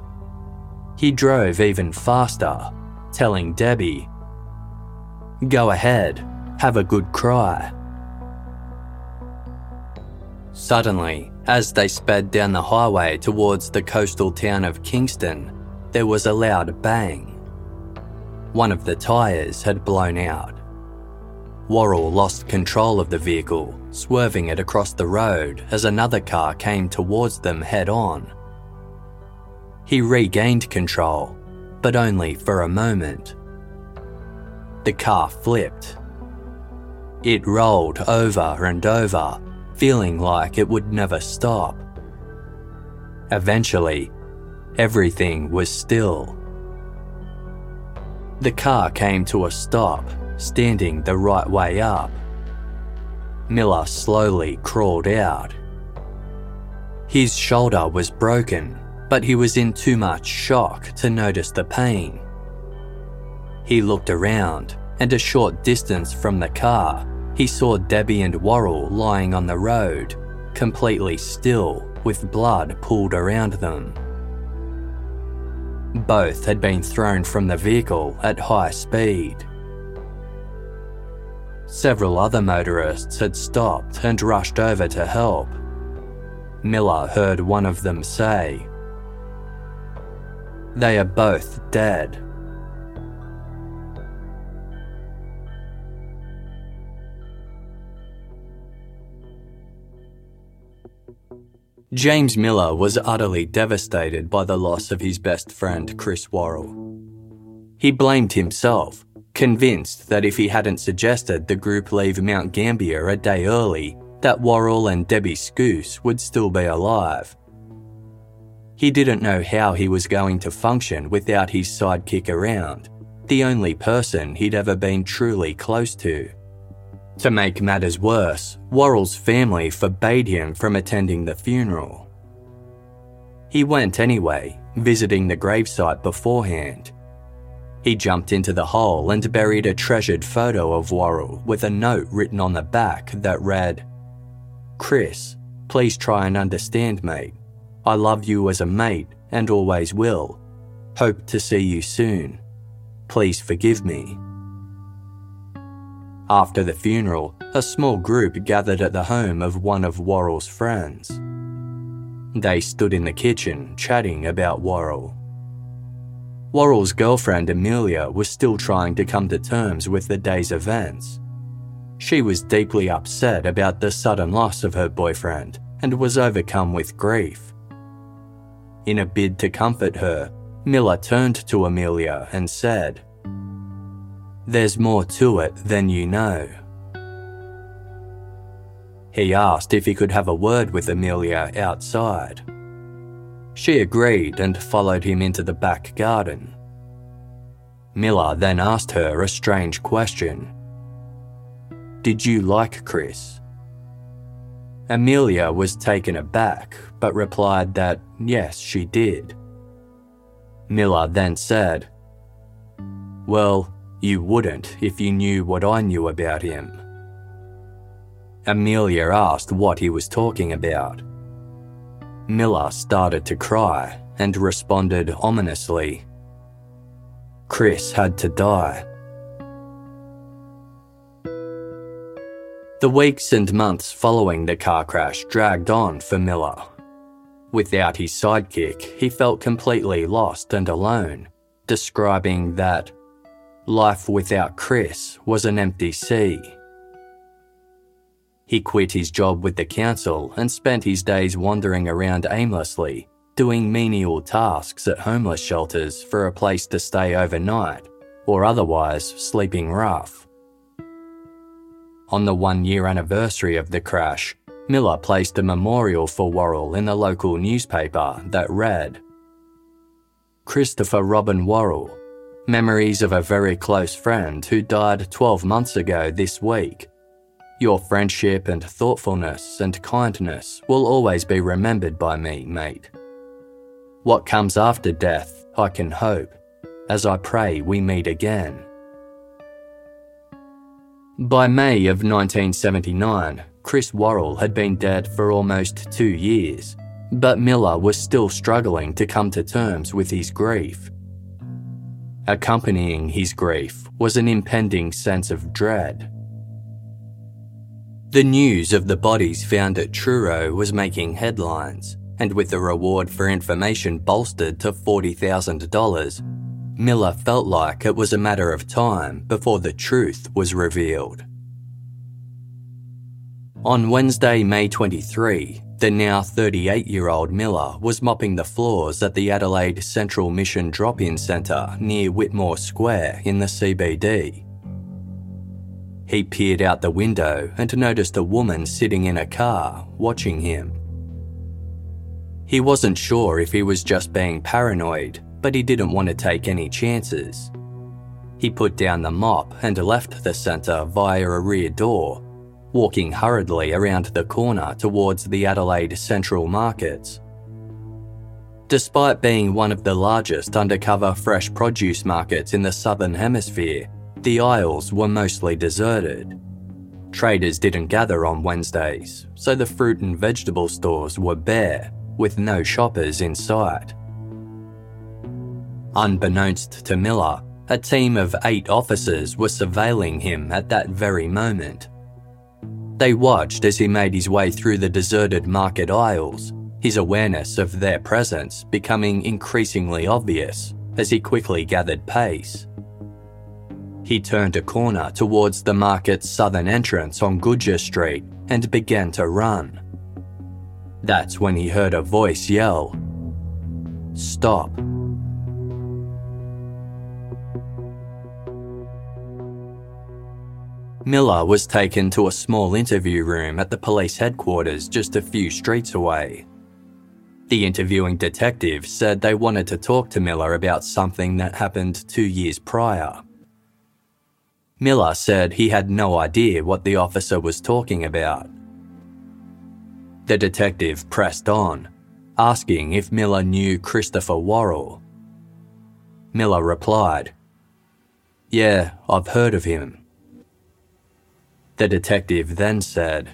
He drove even faster, telling Debbie, Go ahead, have a good cry. Suddenly, as they sped down the highway towards the coastal town of Kingston, there was a loud bang. One of the tyres had blown out. Worrell lost control of the vehicle, swerving it across the road as another car came towards them head on. He regained control, but only for a moment. The car flipped. It rolled over and over, feeling like it would never stop. Eventually, everything was still. The car came to a stop, standing the right way up. Miller slowly crawled out. His shoulder was broken but he was in too much shock to notice the pain. He looked around, and a short distance from the car, he saw Debbie and Worrell lying on the road, completely still, with blood pooled around them. Both had been thrown from the vehicle at high speed. Several other motorists had stopped and rushed over to help. Miller heard one of them say, they are both dead. James Miller was utterly devastated by the loss of his best friend, Chris Worrell. He blamed himself, convinced that if he hadn't suggested the group leave Mount Gambier a day early, that Worrell and Debbie Skuse would still be alive he didn't know how he was going to function without his sidekick around, the only person he'd ever been truly close to. To make matters worse, Worrell's family forbade him from attending the funeral. He went anyway, visiting the gravesite beforehand. He jumped into the hole and buried a treasured photo of Worrell with a note written on the back that read, Chris, please try and understand, mate. I love you as a mate and always will. Hope to see you soon. Please forgive me. After the funeral, a small group gathered at the home of one of Worrell's friends. They stood in the kitchen chatting about Worrell. Worrell's girlfriend Amelia was still trying to come to terms with the day's events. She was deeply upset about the sudden loss of her boyfriend and was overcome with grief. In a bid to comfort her, Miller turned to Amelia and said, There's more to it than you know. He asked if he could have a word with Amelia outside. She agreed and followed him into the back garden. Miller then asked her a strange question Did you like Chris? Amelia was taken aback, but replied that yes, she did. Miller then said, Well, you wouldn't if you knew what I knew about him. Amelia asked what he was talking about. Miller started to cry and responded ominously, Chris had to die. The weeks and months following the car crash dragged on for Miller. Without his sidekick, he felt completely lost and alone, describing that life without Chris was an empty sea. He quit his job with the council and spent his days wandering around aimlessly, doing menial tasks at homeless shelters for a place to stay overnight, or otherwise sleeping rough. On the one year anniversary of the crash, Miller placed a memorial for Worrell in the local newspaper that read Christopher Robin Worrell, memories of a very close friend who died 12 months ago this week. Your friendship and thoughtfulness and kindness will always be remembered by me, mate. What comes after death, I can hope, as I pray we meet again. By May of 1979, Chris Worrell had been dead for almost two years, but Miller was still struggling to come to terms with his grief. Accompanying his grief was an impending sense of dread. The news of the bodies found at Truro was making headlines, and with the reward for information bolstered to $40,000, Miller felt like it was a matter of time before the truth was revealed. On Wednesday, May 23, the now 38 year old Miller was mopping the floors at the Adelaide Central Mission Drop In Centre near Whitmore Square in the CBD. He peered out the window and noticed a woman sitting in a car watching him. He wasn't sure if he was just being paranoid but he didn't want to take any chances. He put down the mop and left the centre via a rear door, walking hurriedly around the corner towards the Adelaide Central Markets. Despite being one of the largest undercover fresh produce markets in the Southern Hemisphere, the aisles were mostly deserted. Traders didn't gather on Wednesdays, so the fruit and vegetable stores were bare, with no shoppers in sight. Unbeknownst to Miller, a team of eight officers were surveilling him at that very moment. They watched as he made his way through the deserted market aisles, his awareness of their presence becoming increasingly obvious as he quickly gathered pace. He turned a corner towards the market's southern entrance on Gouger Street and began to run. That's when he heard a voice yell, Stop. Miller was taken to a small interview room at the police headquarters just a few streets away. The interviewing detective said they wanted to talk to Miller about something that happened two years prior. Miller said he had no idea what the officer was talking about. The detective pressed on, asking if Miller knew Christopher Worrell. Miller replied, Yeah, I've heard of him. The detective then said,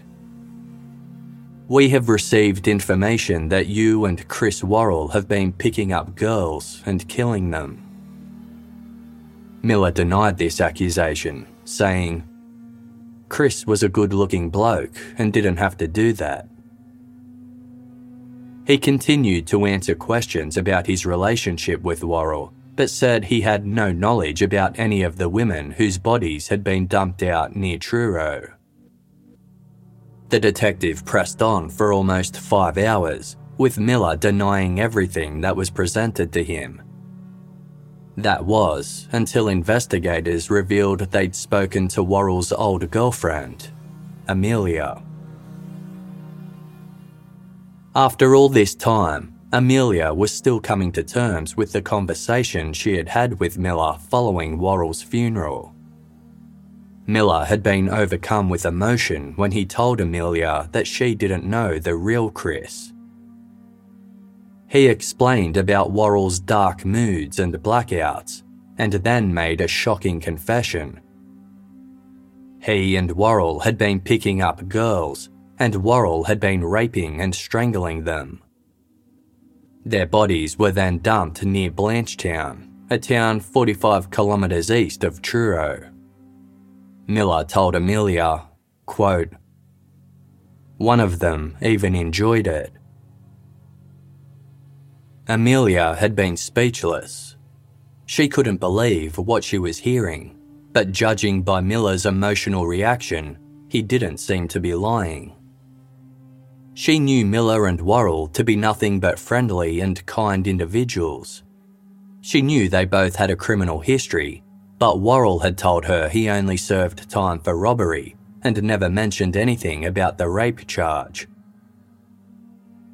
We have received information that you and Chris Worrell have been picking up girls and killing them. Miller denied this accusation, saying, Chris was a good looking bloke and didn't have to do that. He continued to answer questions about his relationship with Worrell, but said he had no knowledge about any of the women whose bodies had been dumped out near Truro. The detective pressed on for almost five hours, with Miller denying everything that was presented to him that was until investigators revealed they'd spoken to Worrell's old girlfriend, Amelia. After all this time, Amelia was still coming to terms with the conversation she had had with Miller following Worrell's funeral. Miller had been overcome with emotion when he told Amelia that she didn't know the real Chris he explained about Worrell's dark moods and blackouts, and then made a shocking confession. He and Worrell had been picking up girls, and Worrell had been raping and strangling them. Their bodies were then dumped near Blanchetown, a town 45 kilometres east of Truro. Miller told Amelia, quote, One of them even enjoyed it. Amelia had been speechless. She couldn't believe what she was hearing, but judging by Miller's emotional reaction, he didn't seem to be lying. She knew Miller and Worrell to be nothing but friendly and kind individuals. She knew they both had a criminal history, but Worrell had told her he only served time for robbery and never mentioned anything about the rape charge.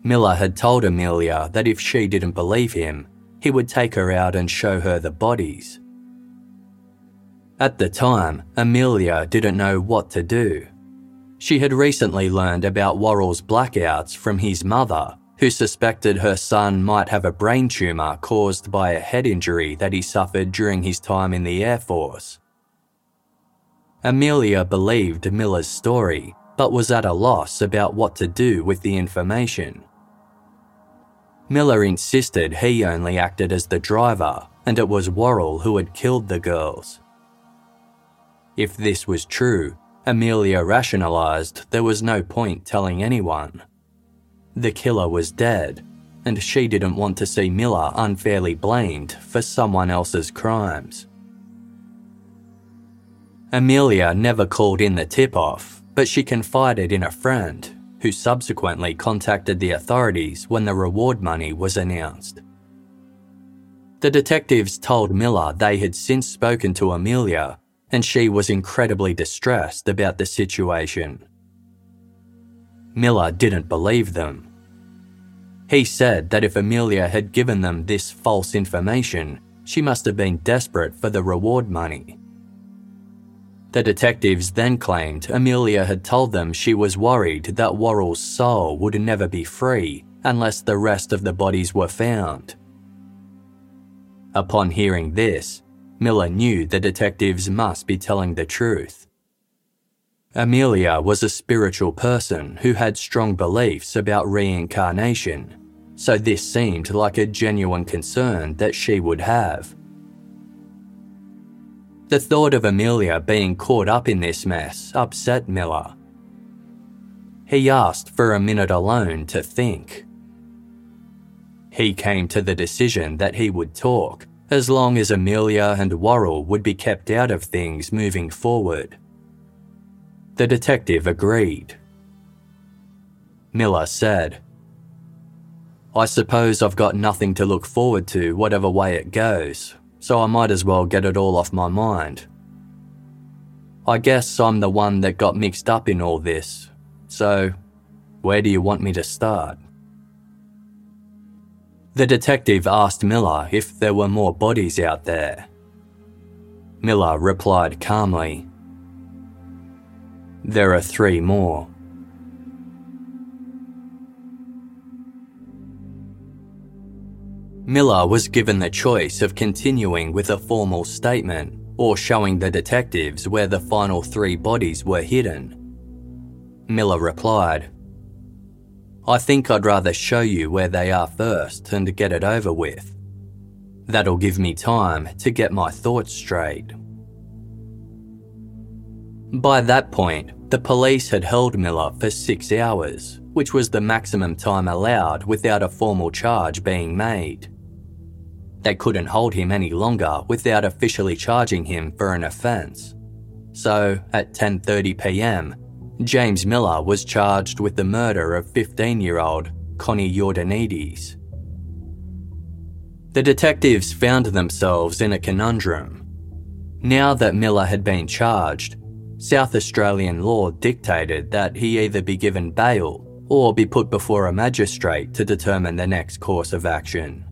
Miller had told Amelia that if she didn't believe him, he would take her out and show her the bodies. At the time, Amelia didn't know what to do. She had recently learned about Worrell's blackouts from his mother, who suspected her son might have a brain tumour caused by a head injury that he suffered during his time in the Air Force. Amelia believed Miller's story, but was at a loss about what to do with the information. Miller insisted he only acted as the driver and it was Worrell who had killed the girls. If this was true, Amelia rationalised there was no point telling anyone. The killer was dead, and she didn't want to see Miller unfairly blamed for someone else's crimes. Amelia never called in the tip off, but she confided in a friend who subsequently contacted the authorities when the reward money was announced. The detectives told Miller they had since spoken to Amelia and she was incredibly distressed about the situation. Miller didn't believe them. He said that if Amelia had given them this false information, she must have been desperate for the reward money. The detectives then claimed Amelia had told them she was worried that Worrell's soul would never be free unless the rest of the bodies were found. Upon hearing this, Miller knew the detectives must be telling the truth. Amelia was a spiritual person who had strong beliefs about reincarnation, so this seemed like a genuine concern that she would have. The thought of Amelia being caught up in this mess upset Miller. He asked for a minute alone to think. He came to the decision that he would talk as long as Amelia and Worrell would be kept out of things moving forward. The detective agreed. Miller said, I suppose I've got nothing to look forward to, whatever way it goes, so I might as well get it all off my mind. I guess I'm the one that got mixed up in all this, so where do you want me to start? The detective asked Miller if there were more bodies out there. Miller replied calmly, There are three more. Miller was given the choice of continuing with a formal statement or showing the detectives where the final three bodies were hidden. Miller replied, I think I'd rather show you where they are first and get it over with. That'll give me time to get my thoughts straight. By that point, the police had held Miller for six hours, which was the maximum time allowed without a formal charge being made. They couldn't hold him any longer without officially charging him for an offence. So, at 10:30 p.m., James Miller was charged with the murder of 15-year-old Connie Iordanides. The detectives found themselves in a conundrum. Now that Miller had been charged, South Australian law dictated that he either be given bail or be put before a magistrate to determine the next course of action.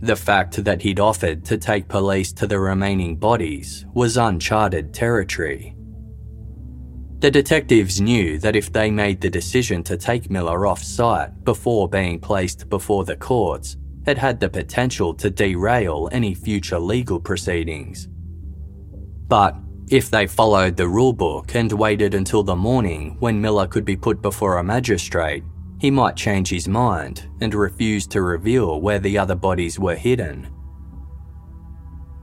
The fact that he'd offered to take police to the remaining bodies was uncharted territory. The detectives knew that if they made the decision to take Miller off site before being placed before the courts, it had the potential to derail any future legal proceedings. But if they followed the rulebook and waited until the morning when Miller could be put before a magistrate, he might change his mind and refuse to reveal where the other bodies were hidden.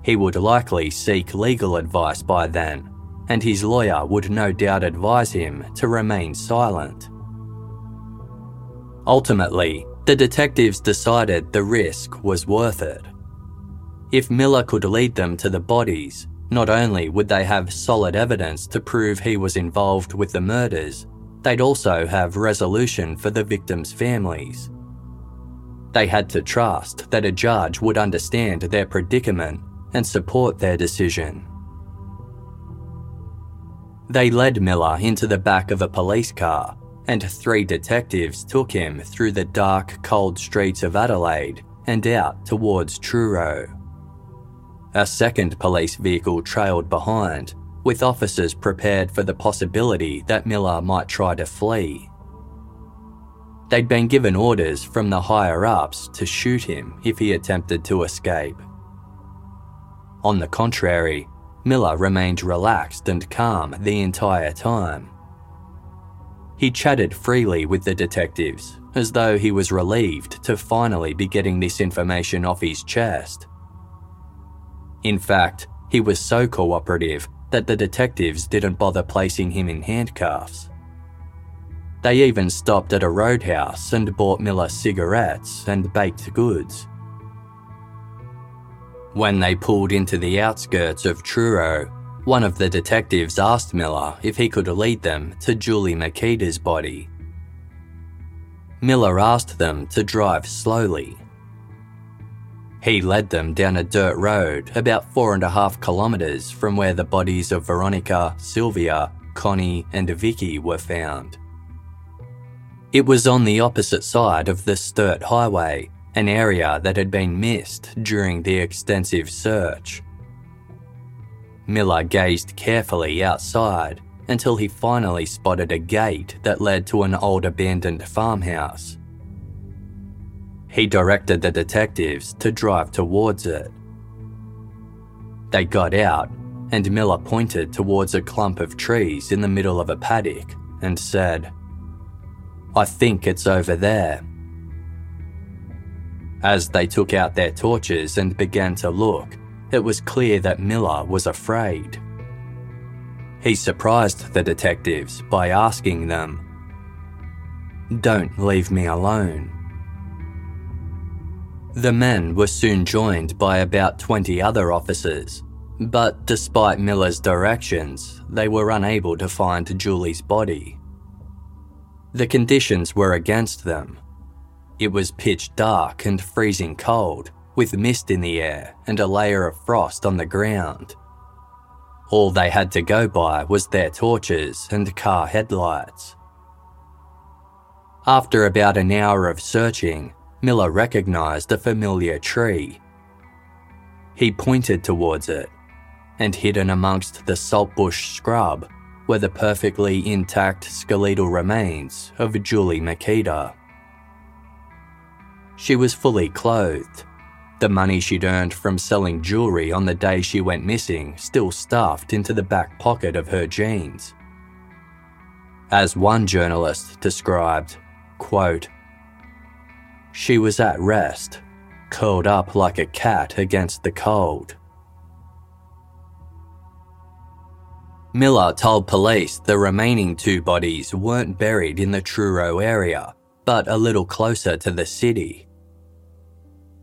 He would likely seek legal advice by then, and his lawyer would no doubt advise him to remain silent. Ultimately, the detectives decided the risk was worth it. If Miller could lead them to the bodies, not only would they have solid evidence to prove he was involved with the murders, they'd also have resolution for the victims' families. They had to trust that a judge would understand their predicament and support their decision. They led Miller into the back of a police car, and three detectives took him through the dark, cold streets of Adelaide and out towards Truro. A second police vehicle trailed behind, with officers prepared for the possibility that Miller might try to flee. They'd been given orders from the higher ups to shoot him if he attempted to escape. On the contrary, Miller remained relaxed and calm the entire time. He chatted freely with the detectives, as though he was relieved to finally be getting this information off his chest. In fact, he was so cooperative that the detectives didn't bother placing him in handcuffs. They even stopped at a roadhouse and bought Miller cigarettes and baked goods. When they pulled into the outskirts of Truro, one of the detectives asked Miller if he could lead them to Julie Mykyta's body. Miller asked them to drive slowly he led them down a dirt road about four and a half kilometres from where the bodies of Veronica, Sylvia, Connie, and Vicky were found. It was on the opposite side of the Sturt Highway, an area that had been missed during the extensive search. Miller gazed carefully outside until he finally spotted a gate that led to an old abandoned farmhouse. He directed the detectives to drive towards it. They got out, and Miller pointed towards a clump of trees in the middle of a paddock and said, I think it's over there. As they took out their torches and began to look, it was clear that Miller was afraid. He surprised the detectives by asking them, Don't leave me alone. The men were soon joined by about 20 other officers, but despite Miller's directions, they were unable to find Julie's body. The conditions were against them. It was pitch dark and freezing cold, with mist in the air and a layer of frost on the ground. All they had to go by was their torches and car headlights. After about an hour of searching, Miller recognised a familiar tree. He pointed towards it, and hidden amongst the saltbush scrub were the perfectly intact skeletal remains of Julie Mykyta. She was fully clothed. The money she'd earned from selling jewellery on the day she went missing still stuffed into the back pocket of her jeans. As one journalist described, quote, She was at rest, curled up like a cat against the cold. Miller told police the remaining two bodies weren't buried in the Truro area, but a little closer to the city.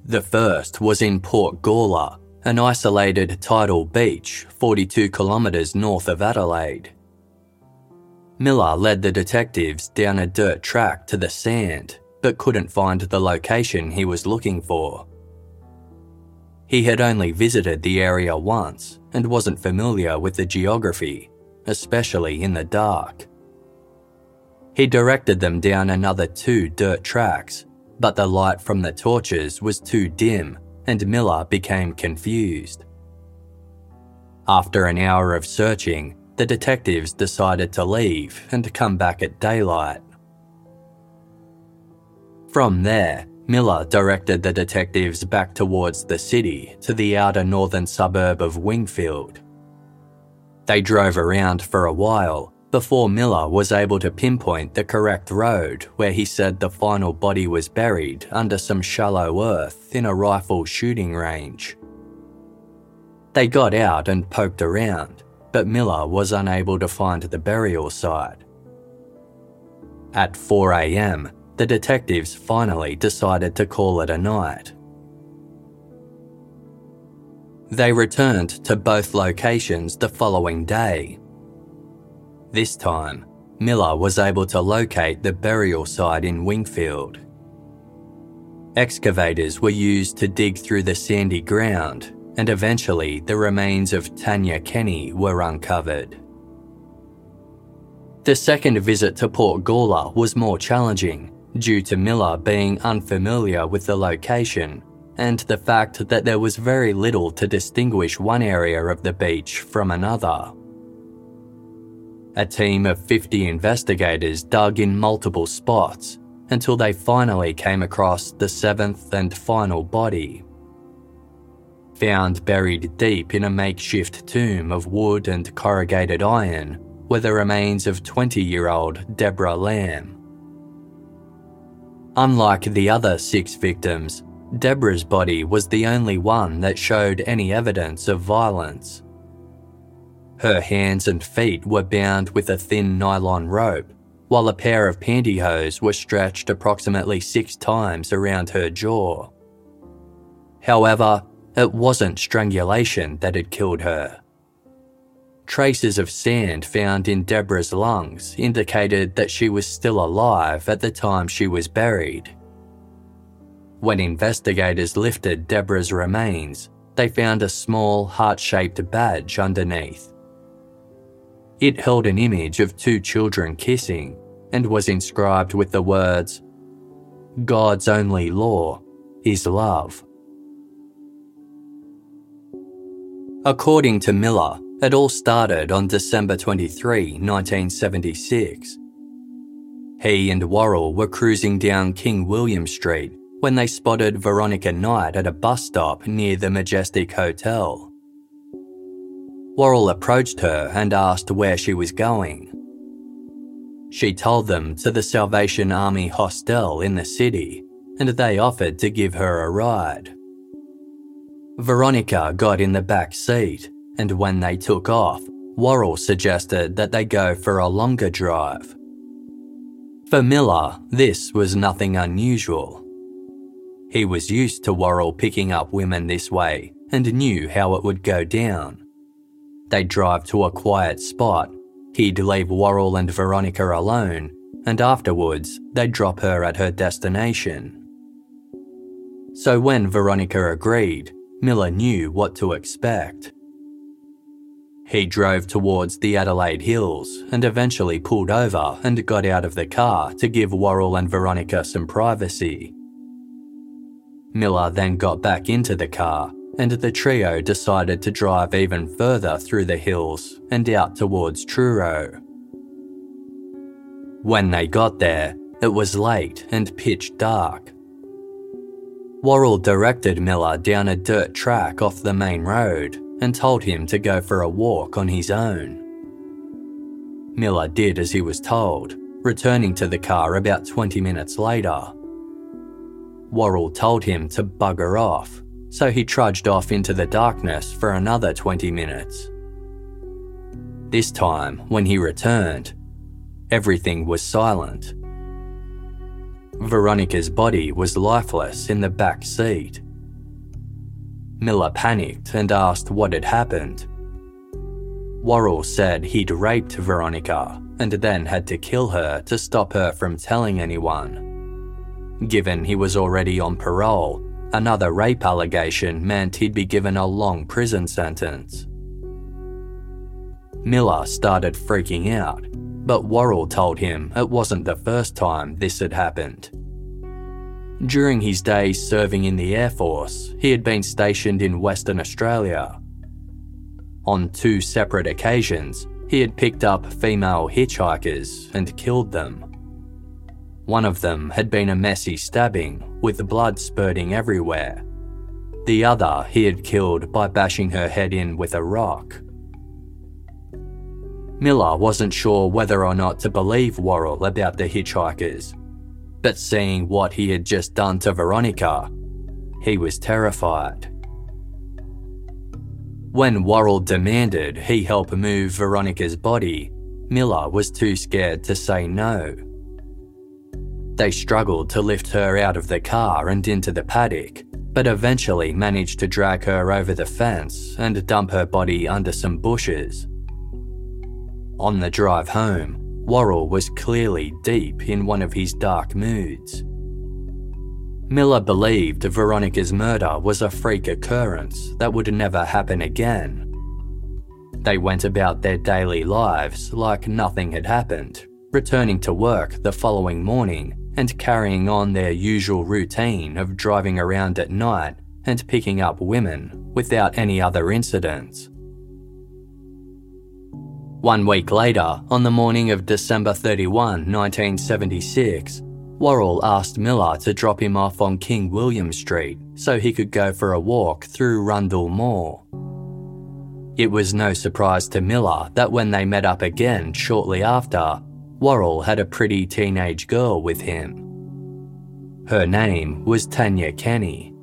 The first was in Port Gawler, an isolated tidal beach 42 kilometres north of Adelaide. Miller led the detectives down a dirt track to the sand, but couldn't find the location he was looking for. He had only visited the area once and wasn't familiar with the geography, especially in the dark. He directed them down another two dirt tracks, but the light from the torches was too dim and Miller became confused. After an hour of searching, the detectives decided to leave and come back at daylight. From there, Miller directed the detectives back towards the city to the outer northern suburb of Wingfield. They drove around for a while before Miller was able to pinpoint the correct road where he said the final body was buried under some shallow earth in a rifle shooting range. They got out and poked around, but Miller was unable to find the burial site. At 4am, the detectives finally decided to call it a night. They returned to both locations the following day. This time, Miller was able to locate the burial site in Wingfield. Excavators were used to dig through the sandy ground, and eventually the remains of Tanya Kenny were uncovered. The second visit to Port Gawler was more challenging due to Miller being unfamiliar with the location and the fact that there was very little to distinguish one area of the beach from another. A team of 50 investigators dug in multiple spots until they finally came across the seventh and final body. Found buried deep in a makeshift tomb of wood and corrugated iron were the remains of 20 year old Deborah Lamb. Unlike the other six victims, Deborah's body was the only one that showed any evidence of violence. Her hands and feet were bound with a thin nylon rope, while a pair of pantyhose were stretched approximately six times around her jaw. However, it wasn't strangulation that had killed her. Traces of sand found in Deborah's lungs indicated that she was still alive at the time she was buried. When investigators lifted Deborah's remains, they found a small heart shaped badge underneath. It held an image of two children kissing and was inscribed with the words, God's only law is love. According to Miller, it all started on December 23, 1976. He and Worrell were cruising down King William Street when they spotted Veronica Knight at a bus stop near the Majestic Hotel. Worrell approached her and asked where she was going. She told them to the Salvation Army hostel in the city, and they offered to give her a ride. Veronica got in the back seat and when they took off, Worrell suggested that they go for a longer drive. For Miller, this was nothing unusual. He was used to Worrell picking up women this way and knew how it would go down. They'd drive to a quiet spot, he'd leave Worrell and Veronica alone, and afterwards they'd drop her at her destination. So when Veronica agreed, Miller knew what to expect. He drove towards the Adelaide Hills and eventually pulled over and got out of the car to give Worrell and Veronica some privacy. Miller then got back into the car and the trio decided to drive even further through the hills and out towards Truro. When they got there, it was late and pitch dark. Worrell directed Miller down a dirt track off the main road and told him to go for a walk on his own. Miller did as he was told, returning to the car about 20 minutes later. Worrell told him to bugger off, so he trudged off into the darkness for another 20 minutes. This time, when he returned, everything was silent Veronica's body was lifeless in the back seat. Miller panicked and asked what had happened. Worrell said he'd raped Veronica and then had to kill her to stop her from telling anyone. Given he was already on parole, another rape allegation meant he'd be given a long prison sentence. Miller started freaking out but Worrell told him it wasn't the first time this had happened. During his days serving in the Air Force, he had been stationed in Western Australia. On two separate occasions, he had picked up female hitchhikers and killed them. One of them had been a messy stabbing, with blood spurting everywhere. The other he had killed by bashing her head in with a rock. Miller wasn't sure whether or not to believe Worrell about the hitchhikers, but seeing what he had just done to Veronica, he was terrified. When Worrell demanded he help move Veronica's body, Miller was too scared to say no. They struggled to lift her out of the car and into the paddock, but eventually managed to drag her over the fence and dump her body under some bushes. On the drive home, Worrell was clearly deep in one of his dark moods. Miller believed Veronica's murder was a freak occurrence that would never happen again. They went about their daily lives like nothing had happened, returning to work the following morning and carrying on their usual routine of driving around at night and picking up women without any other incidents. One week later, on the morning of December 31, 1976, Worrell asked Miller to drop him off on King William Street so he could go for a walk through Rundle Mall. It was no surprise to Miller that when they met up again shortly after, Worrell had a pretty teenage girl with him. Her name was Tanya Kenny.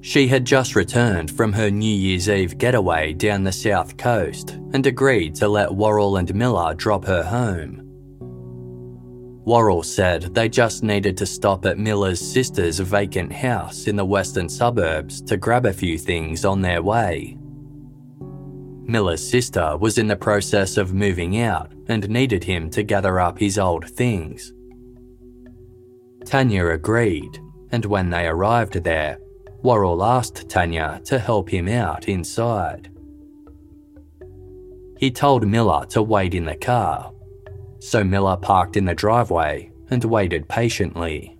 She had just returned from her New Year's Eve getaway down the south coast and agreed to let Worrell and Miller drop her home. Worrell said they just needed to stop at Miller's sister's vacant house in the western suburbs to grab a few things on their way. Miller's sister was in the process of moving out and needed him to gather up his old things. Tanya agreed, and when they arrived there, Worrell asked Tanya to help him out inside. He told Miller to wait in the car, so Miller parked in the driveway and waited patiently.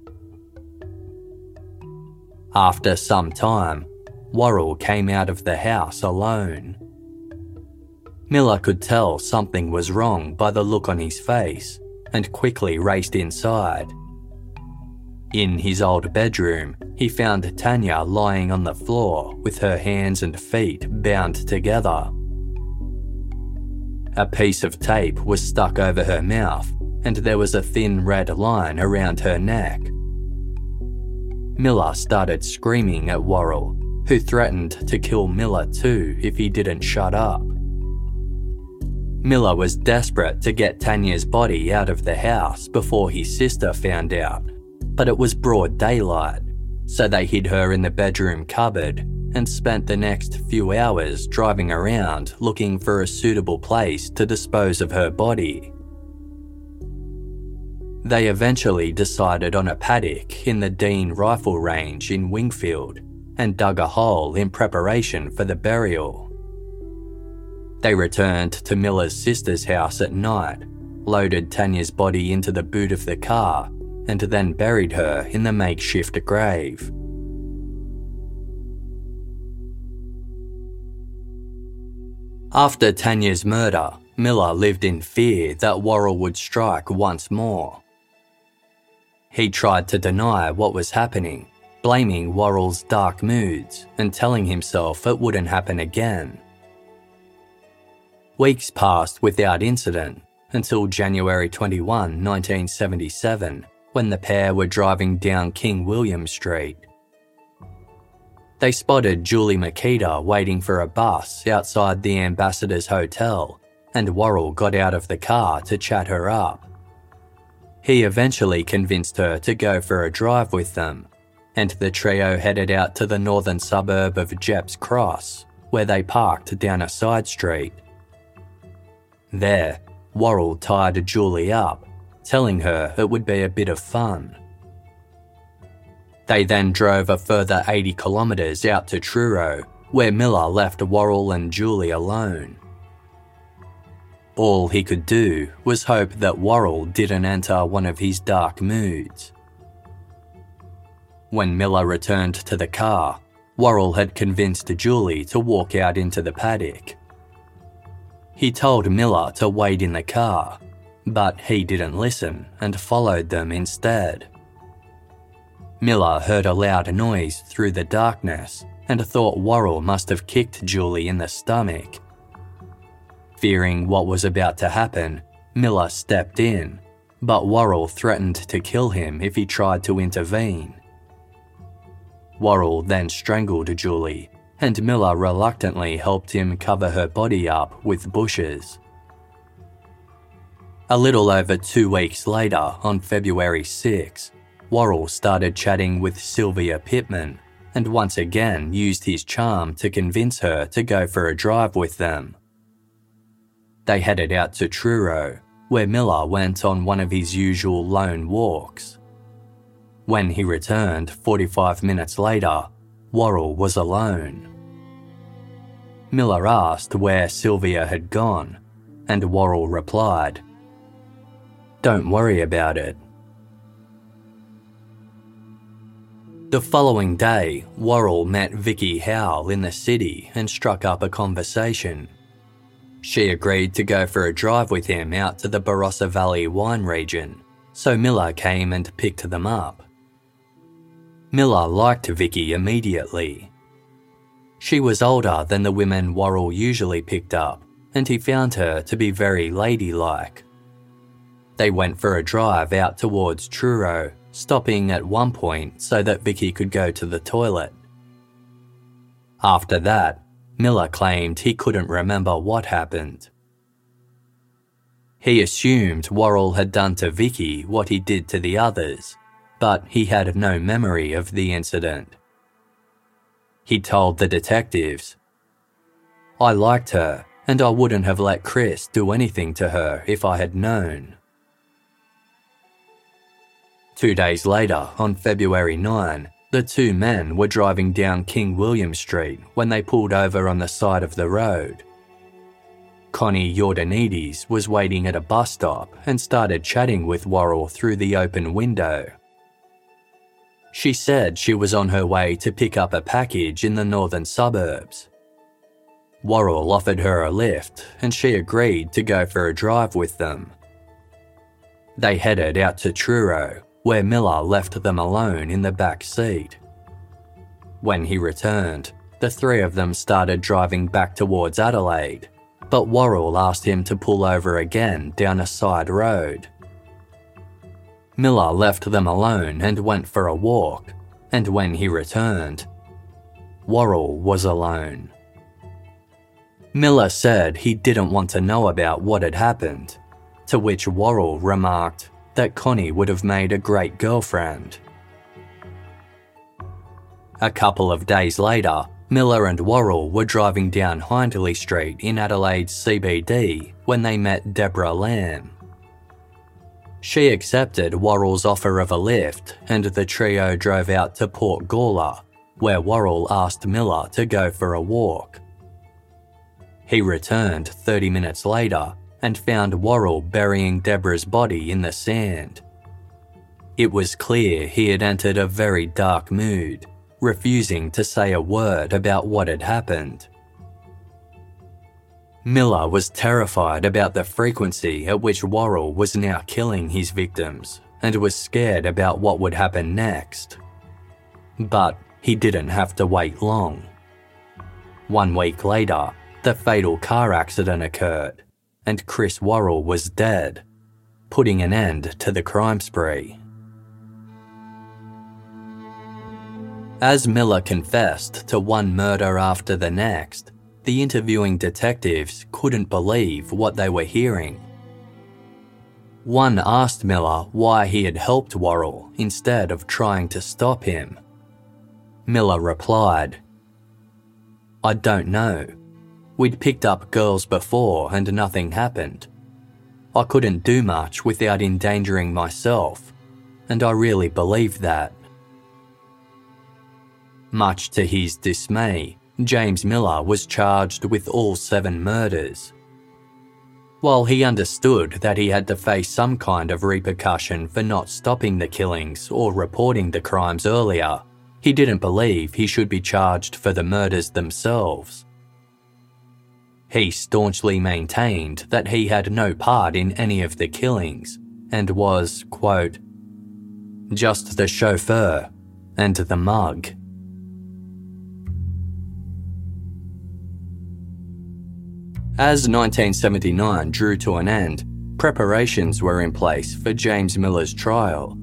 After some time, Worrell came out of the house alone. Miller could tell something was wrong by the look on his face and quickly raced inside. In his old bedroom, he found Tanya lying on the floor with her hands and feet bound together. A piece of tape was stuck over her mouth, and there was a thin red line around her neck. Miller started screaming at Worrell, who threatened to kill Miller too if he didn't shut up. Miller was desperate to get Tanya's body out of the house before his sister found out but it was broad daylight, so they hid her in the bedroom cupboard and spent the next few hours driving around looking for a suitable place to dispose of her body. They eventually decided on a paddock in the Dean Rifle Range in Wingfield and dug a hole in preparation for the burial. They returned to Miller's sister's house at night, loaded Tanya's body into the boot of the car, and then buried her in the makeshift grave. After Tanya's murder, Miller lived in fear that Worrell would strike once more. He tried to deny what was happening, blaming Worrell's dark moods and telling himself it wouldn't happen again. Weeks passed without incident until January 21, 1977, when the pair were driving down King William Street. They spotted Julie Mykyta waiting for a bus outside the Ambassador's Hotel and Worrell got out of the car to chat her up. He eventually convinced her to go for a drive with them, and the trio headed out to the northern suburb of Gepps Cross, where they parked down a side street. There, Worrell tied Julie up, telling her it would be a bit of fun. They then drove a further 80 kilometres out to Truro, where Miller left Worrell and Julie alone. All he could do was hope that Worrell didn't enter one of his dark moods. When Miller returned to the car, Worrell had convinced Julie to walk out into the paddock. He told Miller to wait in the car, but he didn't listen and followed them instead. Miller heard a loud noise through the darkness and thought Worrell must have kicked Julie in the stomach Fearing what was about to happen, Miller stepped in, but Worrell threatened to kill him if he tried to intervene. Worrell then strangled Julie, and Miller reluctantly helped him cover her body up with bushes. A little over two weeks later, on February 6, Worrell started chatting with Sylvia Pittman and once again used his charm to convince her to go for a drive with them. They headed out to Truro, where Miller went on one of his usual lone walks. When he returned 45 minutes later, Worrell was alone. Miller asked where Sylvia had gone, and Worrell replied, Don't worry about it. The following day, Worrell met Vicky Howell in the city and struck up a conversation. She agreed to go for a drive with him out to the Barossa Valley wine region, so Miller came and picked them up. Miller liked Vicky immediately. She was older than the women Worrell usually picked up, and he found her to be very ladylike. They went for a drive out towards Truro, stopping at one point so that Vicky could go to the toilet. After that, Miller claimed he couldn't remember what happened. He assumed Worrell had done to Vicky what he did to the others, but he had no memory of the incident. He told the detectives, I liked her, and I wouldn't have let Chris do anything to her if I had known. Two days later, on February 9, the two men were driving down King William Street when they pulled over on the side of the road. Connie Iordanides was waiting at a bus stop and started chatting with Worrell through the open window. She said she was on her way to pick up a package in the northern suburbs. Worrell offered her a lift and she agreed to go for a drive with them. They headed out to Truro where Miller left them alone in the back seat. When he returned, the three of them started driving back towards Adelaide, but Worrell asked him to pull over again down a side road. Miller left them alone and went for a walk, and when he returned, Worrell was alone. Miller said he didn't want to know about what had happened, to which Worrell remarked, that Connie would have made a great girlfriend. A couple of days later, Miller and Worrell were driving down Hindley Street in Adelaide's CBD when they met Deborah Lamb. She accepted Worrell's offer of a lift and the trio drove out to Port Gawler, where Worrell asked Miller to go for a walk. He returned 30 minutes later and found Worrell burying Deborah's body in the sand. It was clear he had entered a very dark mood, refusing to say a word about what had happened. Miller was terrified about the frequency at which Worrell was now killing his victims and was scared about what would happen next. But he didn't have to wait long. One week later, the fatal car accident occurred and Chris Worrell was dead, putting an end to the crime spree. As Miller confessed to one murder after the next, the interviewing detectives couldn't believe what they were hearing. One asked Miller why he had helped Worrell instead of trying to stop him. Miller replied, I don't know. We'd picked up girls before and nothing happened. I couldn't do much without endangering myself, and I really believed that. Much to his dismay, James Miller was charged with all seven murders. While he understood that he had to face some kind of repercussion for not stopping the killings or reporting the crimes earlier, he didn't believe he should be charged for the murders themselves. He staunchly maintained that he had no part in any of the killings and was, quote, just the chauffeur and the mug. As 1979 drew to an end, preparations were in place for James Miller's trial.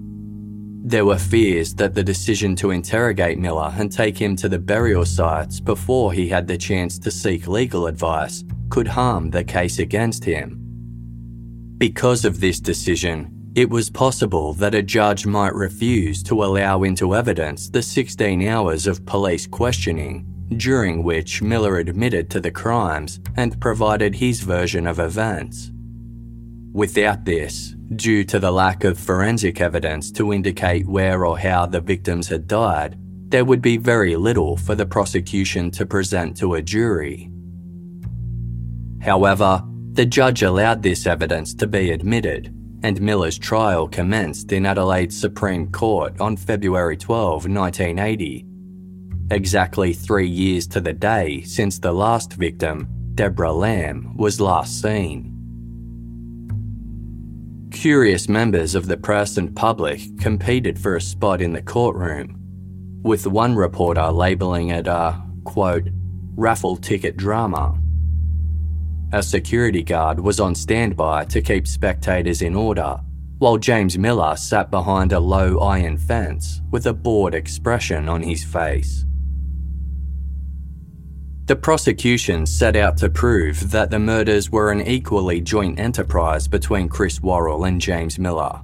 There were fears that the decision to interrogate Miller and take him to the burial sites before he had the chance to seek legal advice could harm the case against him. Because of this decision, it was possible that a judge might refuse to allow into evidence the 16 hours of police questioning during which Miller admitted to the crimes and provided his version of events. Without this, due to the lack of forensic evidence to indicate where or how the victims had died, there would be very little for the prosecution to present to a jury. However, the judge allowed this evidence to be admitted, and Miller's trial commenced in Adelaide's Supreme Court on February 12, 1980, exactly three years to the day since the last victim, Deborah Lamb, was last seen. Curious members of the press and public competed for a spot in the courtroom, with one reporter labelling it a, quote, raffle ticket drama. A security guard was on standby to keep spectators in order, while James Miller sat behind a low iron fence with a bored expression on his face. The prosecution set out to prove that the murders were an equally joint enterprise between Chris Worrell and James Miller.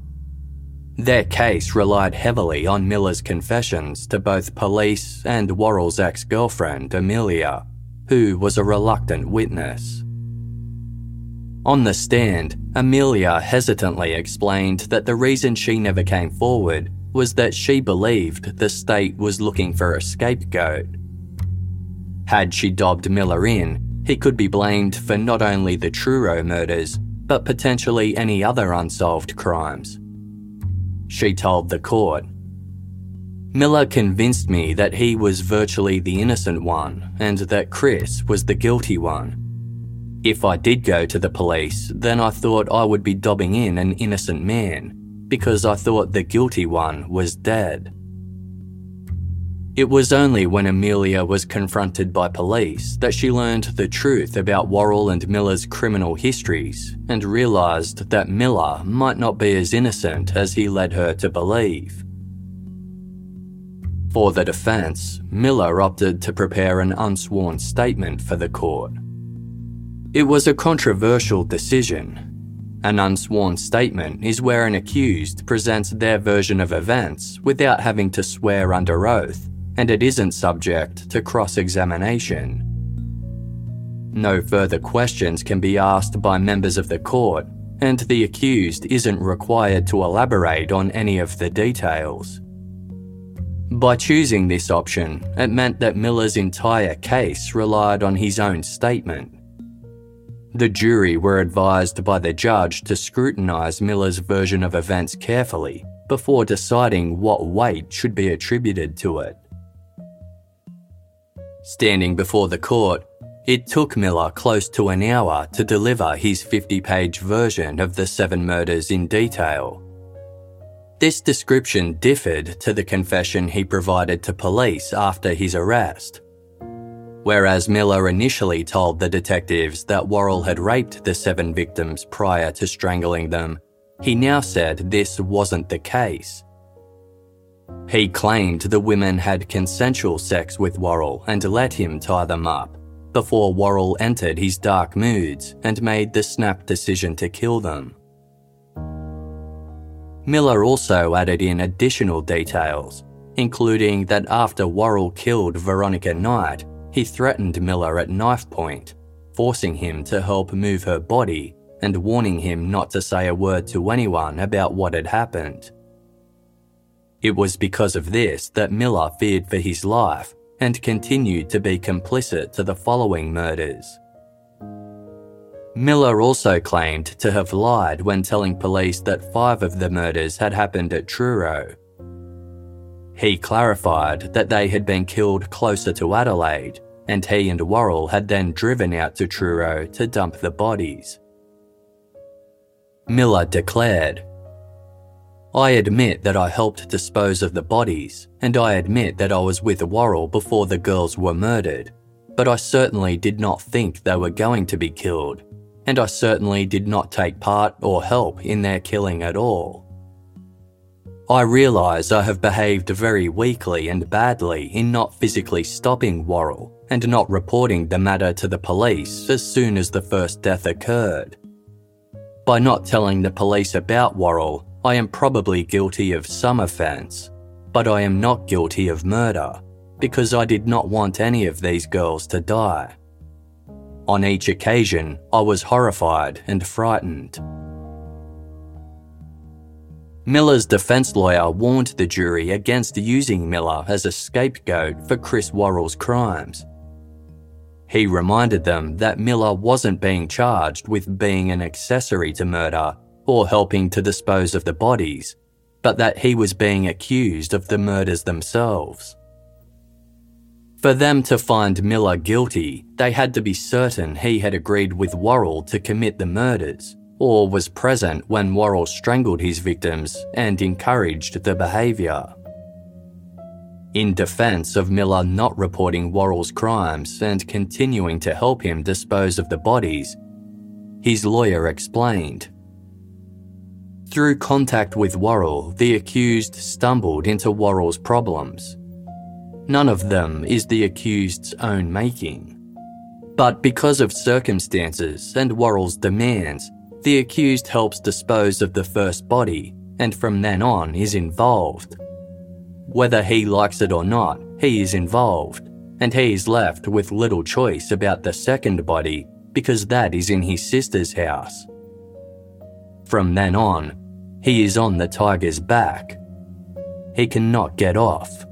Their case relied heavily on Miller's confessions to both police and Worrell's ex girlfriend, Amelia, who was a reluctant witness. On the stand, Amelia hesitantly explained that the reason she never came forward was that she believed the state was looking for a scapegoat had she dobbed Miller in, he could be blamed for not only the Truro murders, but potentially any other unsolved crimes. She told the court. Miller convinced me that he was virtually the innocent one and that Chris was the guilty one. If I did go to the police, then I thought I would be dobbing in an innocent man because I thought the guilty one was dead. It was only when Amelia was confronted by police that she learned the truth about Worrell and Miller's criminal histories and realised that Miller might not be as innocent as he led her to believe. For the defence, Miller opted to prepare an unsworn statement for the court. It was a controversial decision. An unsworn statement is where an accused presents their version of events without having to swear under oath and it isn't subject to cross examination. No further questions can be asked by members of the court, and the accused isn't required to elaborate on any of the details. By choosing this option, it meant that Miller's entire case relied on his own statement. The jury were advised by the judge to scrutinise Miller's version of events carefully before deciding what weight should be attributed to it. Standing before the court, It took Miller close to an hour to deliver his 50 page version of the seven murders in detail. This description differed to the confession he provided to police after his arrest. Whereas Miller initially told the detectives that Worrell had raped the seven victims prior to strangling them, he now said this wasn't the case. He claimed the women had consensual sex with Worrell and let him tie them up, before Worrell entered his dark moods and made the snap decision to kill them. Miller also added in additional details, including that after Worrell killed Veronica Knight, he threatened Miller at knife point, forcing him to help move her body and warning him not to say a word to anyone about what had happened. It was because of this that Miller feared for his life and continued to be complicit to the following murders. Miller also claimed to have lied when telling police that five of the murders had happened at Truro, he clarified that they had been killed closer to Adelaide, and he and Worrell had then driven out to Truro to dump the bodies. Miller declared, I admit that I helped dispose of the bodies, and I admit that I was with Worrell before the girls were murdered, but I certainly did not think they were going to be killed, and I certainly did not take part or help in their killing at all. I realise I have behaved very weakly and badly in not physically stopping Worrell and not reporting the matter to the police as soon as the first death occurred. By not telling the police about Worrell, I am probably guilty of some offence, but I am not guilty of murder because I did not want any of these girls to die. On each occasion, I was horrified and frightened. Miller's defense lawyer warned the jury against using Miller as a scapegoat for Chris Worrell's crimes. He reminded them that Miller wasn't being charged with being an accessory to murder or helping to dispose of the bodies, but that he was being accused of the murders themselves. For them to find Miller guilty, they had to be certain he had agreed with Worrell to commit the murders or was present when Worrell strangled his victims and encouraged the behaviour. In defence of Miller not reporting Worrell's crimes and continuing to help him dispose of the bodies, his lawyer explained. Through contact with Worrell, the accused stumbled into Worrell's problems. None of them is the accused's own making. But because of circumstances and Worrell's demands, the accused helps dispose of the first body and from then on is involved. Whether he likes it or not, he is involved, and he is left with little choice about the second body because that is in his sister's house. From then on, he is on the tiger's back. He cannot get off.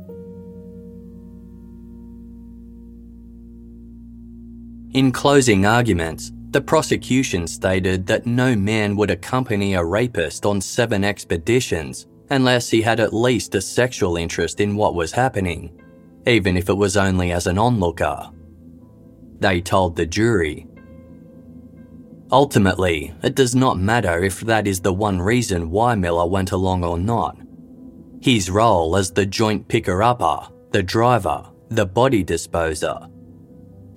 In closing arguments, the prosecution stated that no man would accompany a rapist on seven expeditions unless he had at least a sexual interest in what was happening, even if it was only as an onlooker. They told the jury. Ultimately, it does not matter if that is the one reason why Miller went along or not. His role as the joint picker upper, the driver, the body disposer,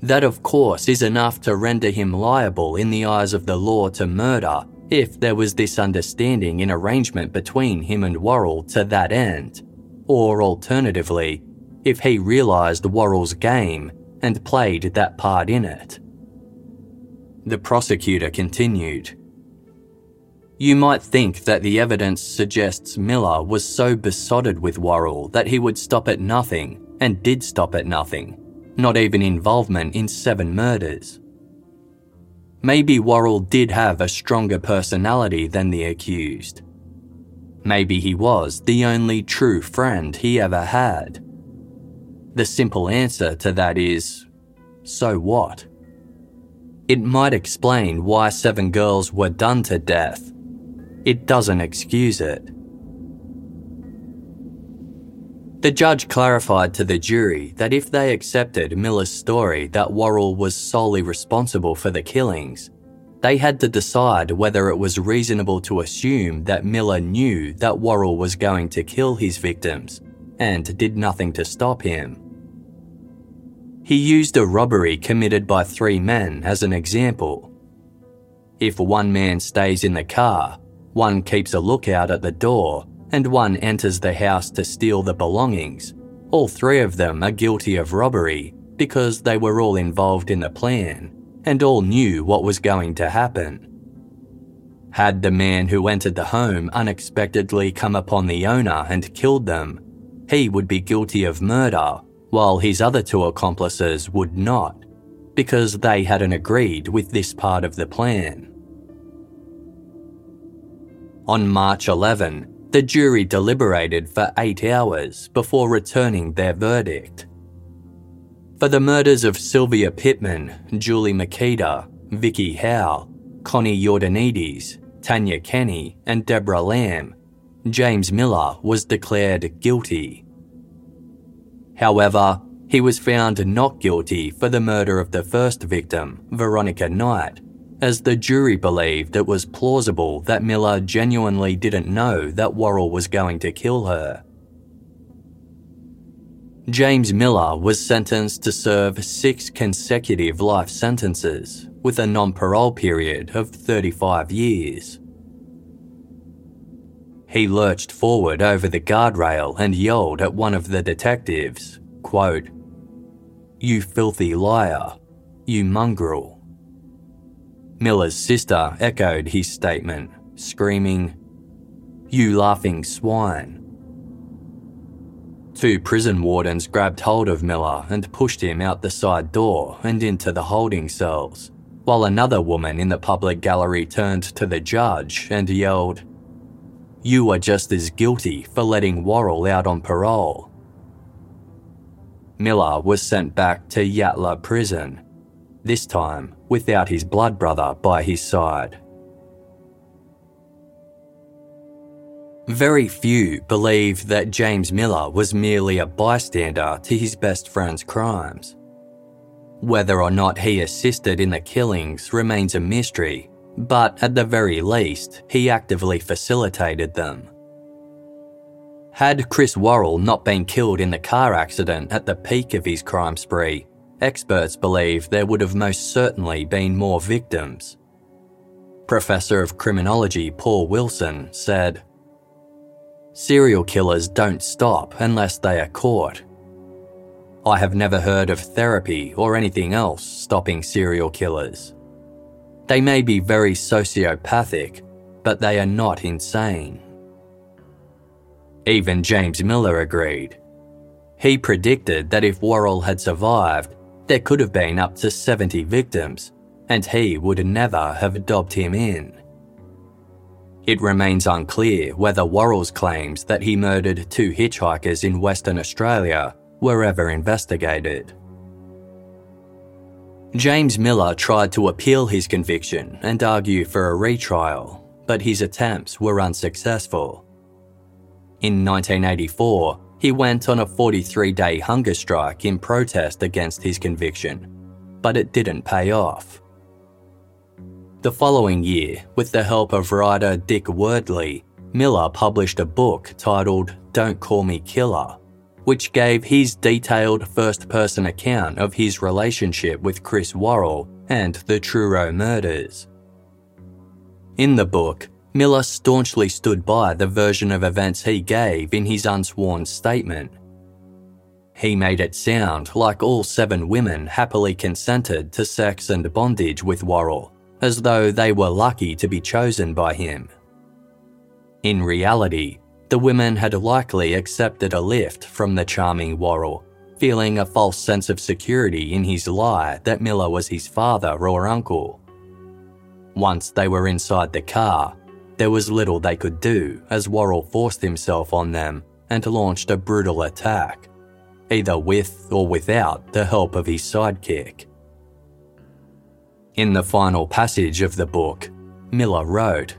that, of course, is enough to render him liable in the eyes of the law to murder if there was this understanding in arrangement between him and Worrell to that end, or alternatively, if he realised Worrell's game and played that part in it. The prosecutor continued. You might think that the evidence suggests Miller was so besotted with Worrell that he would stop at nothing, and did stop at nothing, not even involvement in seven murders. Maybe Worrell did have a stronger personality than the accused. Maybe he was the only true friend he ever had. The simple answer to that is so what? It might explain why seven girls were done to death. It doesn't excuse it. The judge clarified to the jury that if they accepted Miller's story that Worrell was solely responsible for the killings, they had to decide whether it was reasonable to assume that Miller knew that Worrell was going to kill his victims and did nothing to stop him. He used a robbery committed by three men as an example. If one man stays in the car, one keeps a lookout at the door, and one enters the house to steal the belongings, all three of them are guilty of robbery because they were all involved in the plan and all knew what was going to happen. Had the man who entered the home unexpectedly come upon the owner and killed them, he would be guilty of murder, while his other two accomplices would not, because they hadn't agreed with this part of the plan. On March 11, the jury deliberated for eight hours before returning their verdict. For the murders of Sylvia Pittman, Julie Mykyta, Vicky Howell, Connie Iordanides, Tanya Kenny, and Deborah Lamb, James Miller was declared guilty. However, he was found not guilty for the murder of the first victim, Veronica Knight, as the jury believed it was plausible that Miller genuinely didn't know that Worrell was going to kill her. James Miller was sentenced to serve six consecutive life sentences with a non parole period of 35 years. He lurched forward over the guardrail and yelled at one of the detectives, quote, You filthy liar, you mongrel. Miller's sister echoed his statement, screaming, You laughing swine. Two prison wardens grabbed hold of Miller and pushed him out the side door and into the holding cells, while another woman in the public gallery turned to the judge and yelled, You are just as guilty for letting Worrell out on parole. Miller was sent back to Yatala prison, this time without his blood brother by his side. Very few believe that James Miller was merely a bystander to his best friend's crimes. Whether or not he assisted in the killings remains a mystery, but at the very least, he actively facilitated them. Had Chris Worrell not been killed in the car accident at the peak of his crime spree, experts believe there would have most certainly been more victims. Professor of Criminology Paul Wilson said, Serial killers don't stop unless they are caught. I have never heard of therapy or anything else stopping serial killers. They may be very sociopathic, but they are not insane. Even James Miller agreed. He predicted that if Worrell had survived, there could have been up to 70 victims, and he would never have dobbed him in. It remains unclear whether Worrell's claims that he murdered two hitchhikers in Western Australia were ever investigated. James Miller tried to appeal his conviction and argue for a retrial, but his attempts were unsuccessful. In 1984, he went on a 43 day hunger strike in protest against his conviction, but it didn't pay off. The following year, with the help of writer Dick Wordley, Miller published a book titled Don't Call Me Killer, which gave his detailed first person account of his relationship with Chris Worrell and the Truro murders. In the book, Miller staunchly stood by the version of events he gave in his unsworn statement. He made it sound like all seven women happily consented to sex and bondage with Worrell as though they were lucky to be chosen by him. In reality, the women had likely accepted a lift from the charming Worrell, feeling a false sense of security in his lie that Miller was his father or uncle. Once they were inside the car, there was little they could do as Worrell forced himself on them and launched a brutal attack, either with or without the help of his sidekick. In the final passage of the book, Miller wrote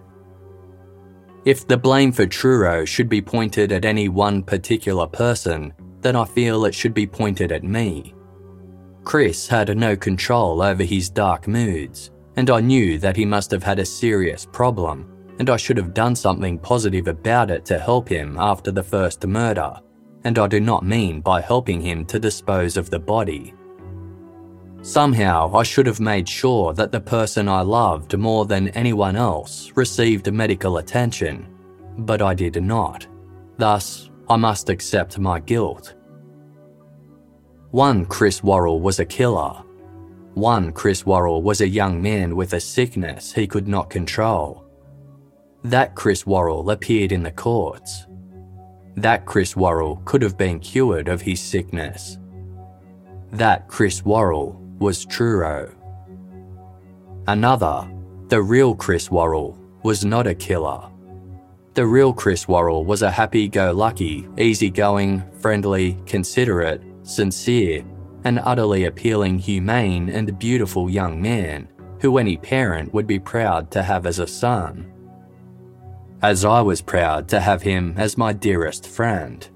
If the blame for Truro should be pointed at any one particular person, then I feel it should be pointed at me. Chris had no control over his dark moods, and I knew that he must have had a serious problem, and I should have done something positive about it to help him after the first murder, and I do not mean by helping him to dispose of the body. Somehow, I should have made sure that the person I loved more than anyone else received medical attention, but I did not. Thus, I must accept my guilt. One Chris Worrell was a killer. One Chris Worrell was a young man with a sickness he could not control. That Chris Worrell appeared in the courts. That Chris Worrell could have been cured of his sickness. That Chris Worrell was Truro. Another, the real Chris Worrell, was not a killer. The real Chris Worrell was a happy go lucky, easygoing, friendly, considerate, sincere, and utterly appealing, humane, and beautiful young man who any parent would be proud to have as a son. As I was proud to have him as my dearest friend.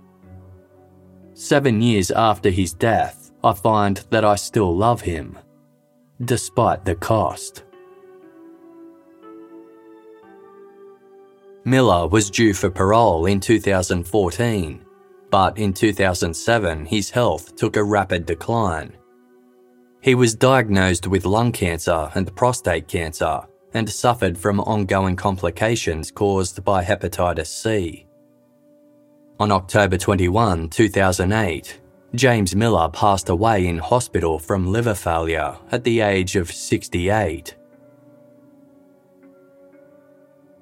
Seven years after his death, I find that I still love him, despite the cost. Miller was due for parole in 2014, but in 2007 his health took a rapid decline. He was diagnosed with lung cancer and prostate cancer and suffered from ongoing complications caused by hepatitis C. On October 21, 2008, James Miller passed away in hospital from liver failure at the age of 68.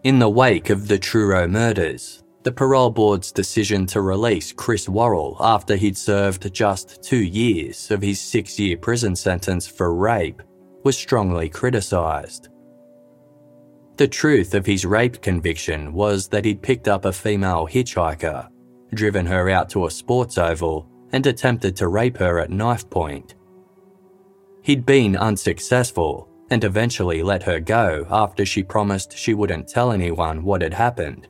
In the wake of the Truro murders, the parole board's decision to release Chris Worrell after he'd served just two years of his six year prison sentence for rape was strongly criticised. The truth of his rape conviction was that he'd picked up a female hitchhiker, driven her out to a sports oval, and attempted to rape her at knife point. He'd been unsuccessful and eventually let her go after she promised she wouldn't tell anyone what had happened.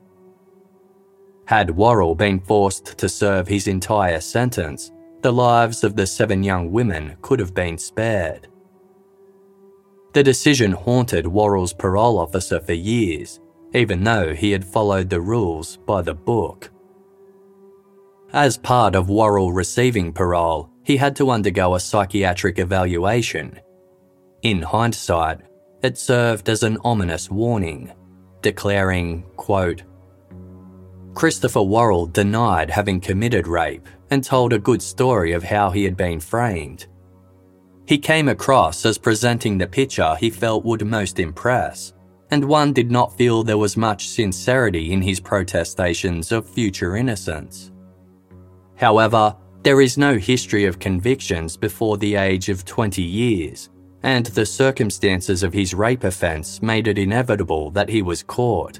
Had Worrell been forced to serve his entire sentence, the lives of the seven young women could have been spared. The decision haunted Worrell's parole officer for years, even though he had followed the rules by the book. As part of Worrell receiving parole, he had to undergo a psychiatric evaluation. In hindsight, it served as an ominous warning, declaring, quote, Christopher Worrell denied having committed rape and told a good story of how he had been framed. He came across as presenting the picture he felt would most impress, and one did not feel there was much sincerity in his protestations of future innocence. However, there is no history of convictions before the age of 20 years, and the circumstances of his rape offence made it inevitable that he was caught.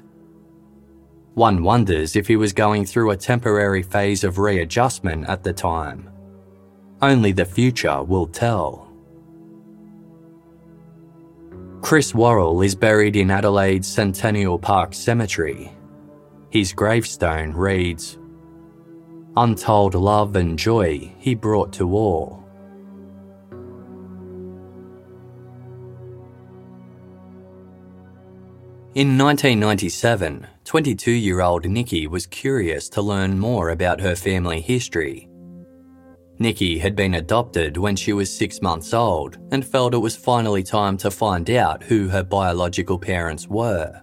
One wonders if he was going through a temporary phase of readjustment at the time. Only the future will tell. Chris Worrell is buried in Adelaide's Centennial Park Cemetery. His gravestone reads untold love and joy he brought to all. In 1997, 22 year old Nikki was curious to learn more about her family history. Nikki had been adopted when she was six months old and felt it was finally time to find out who her biological parents were.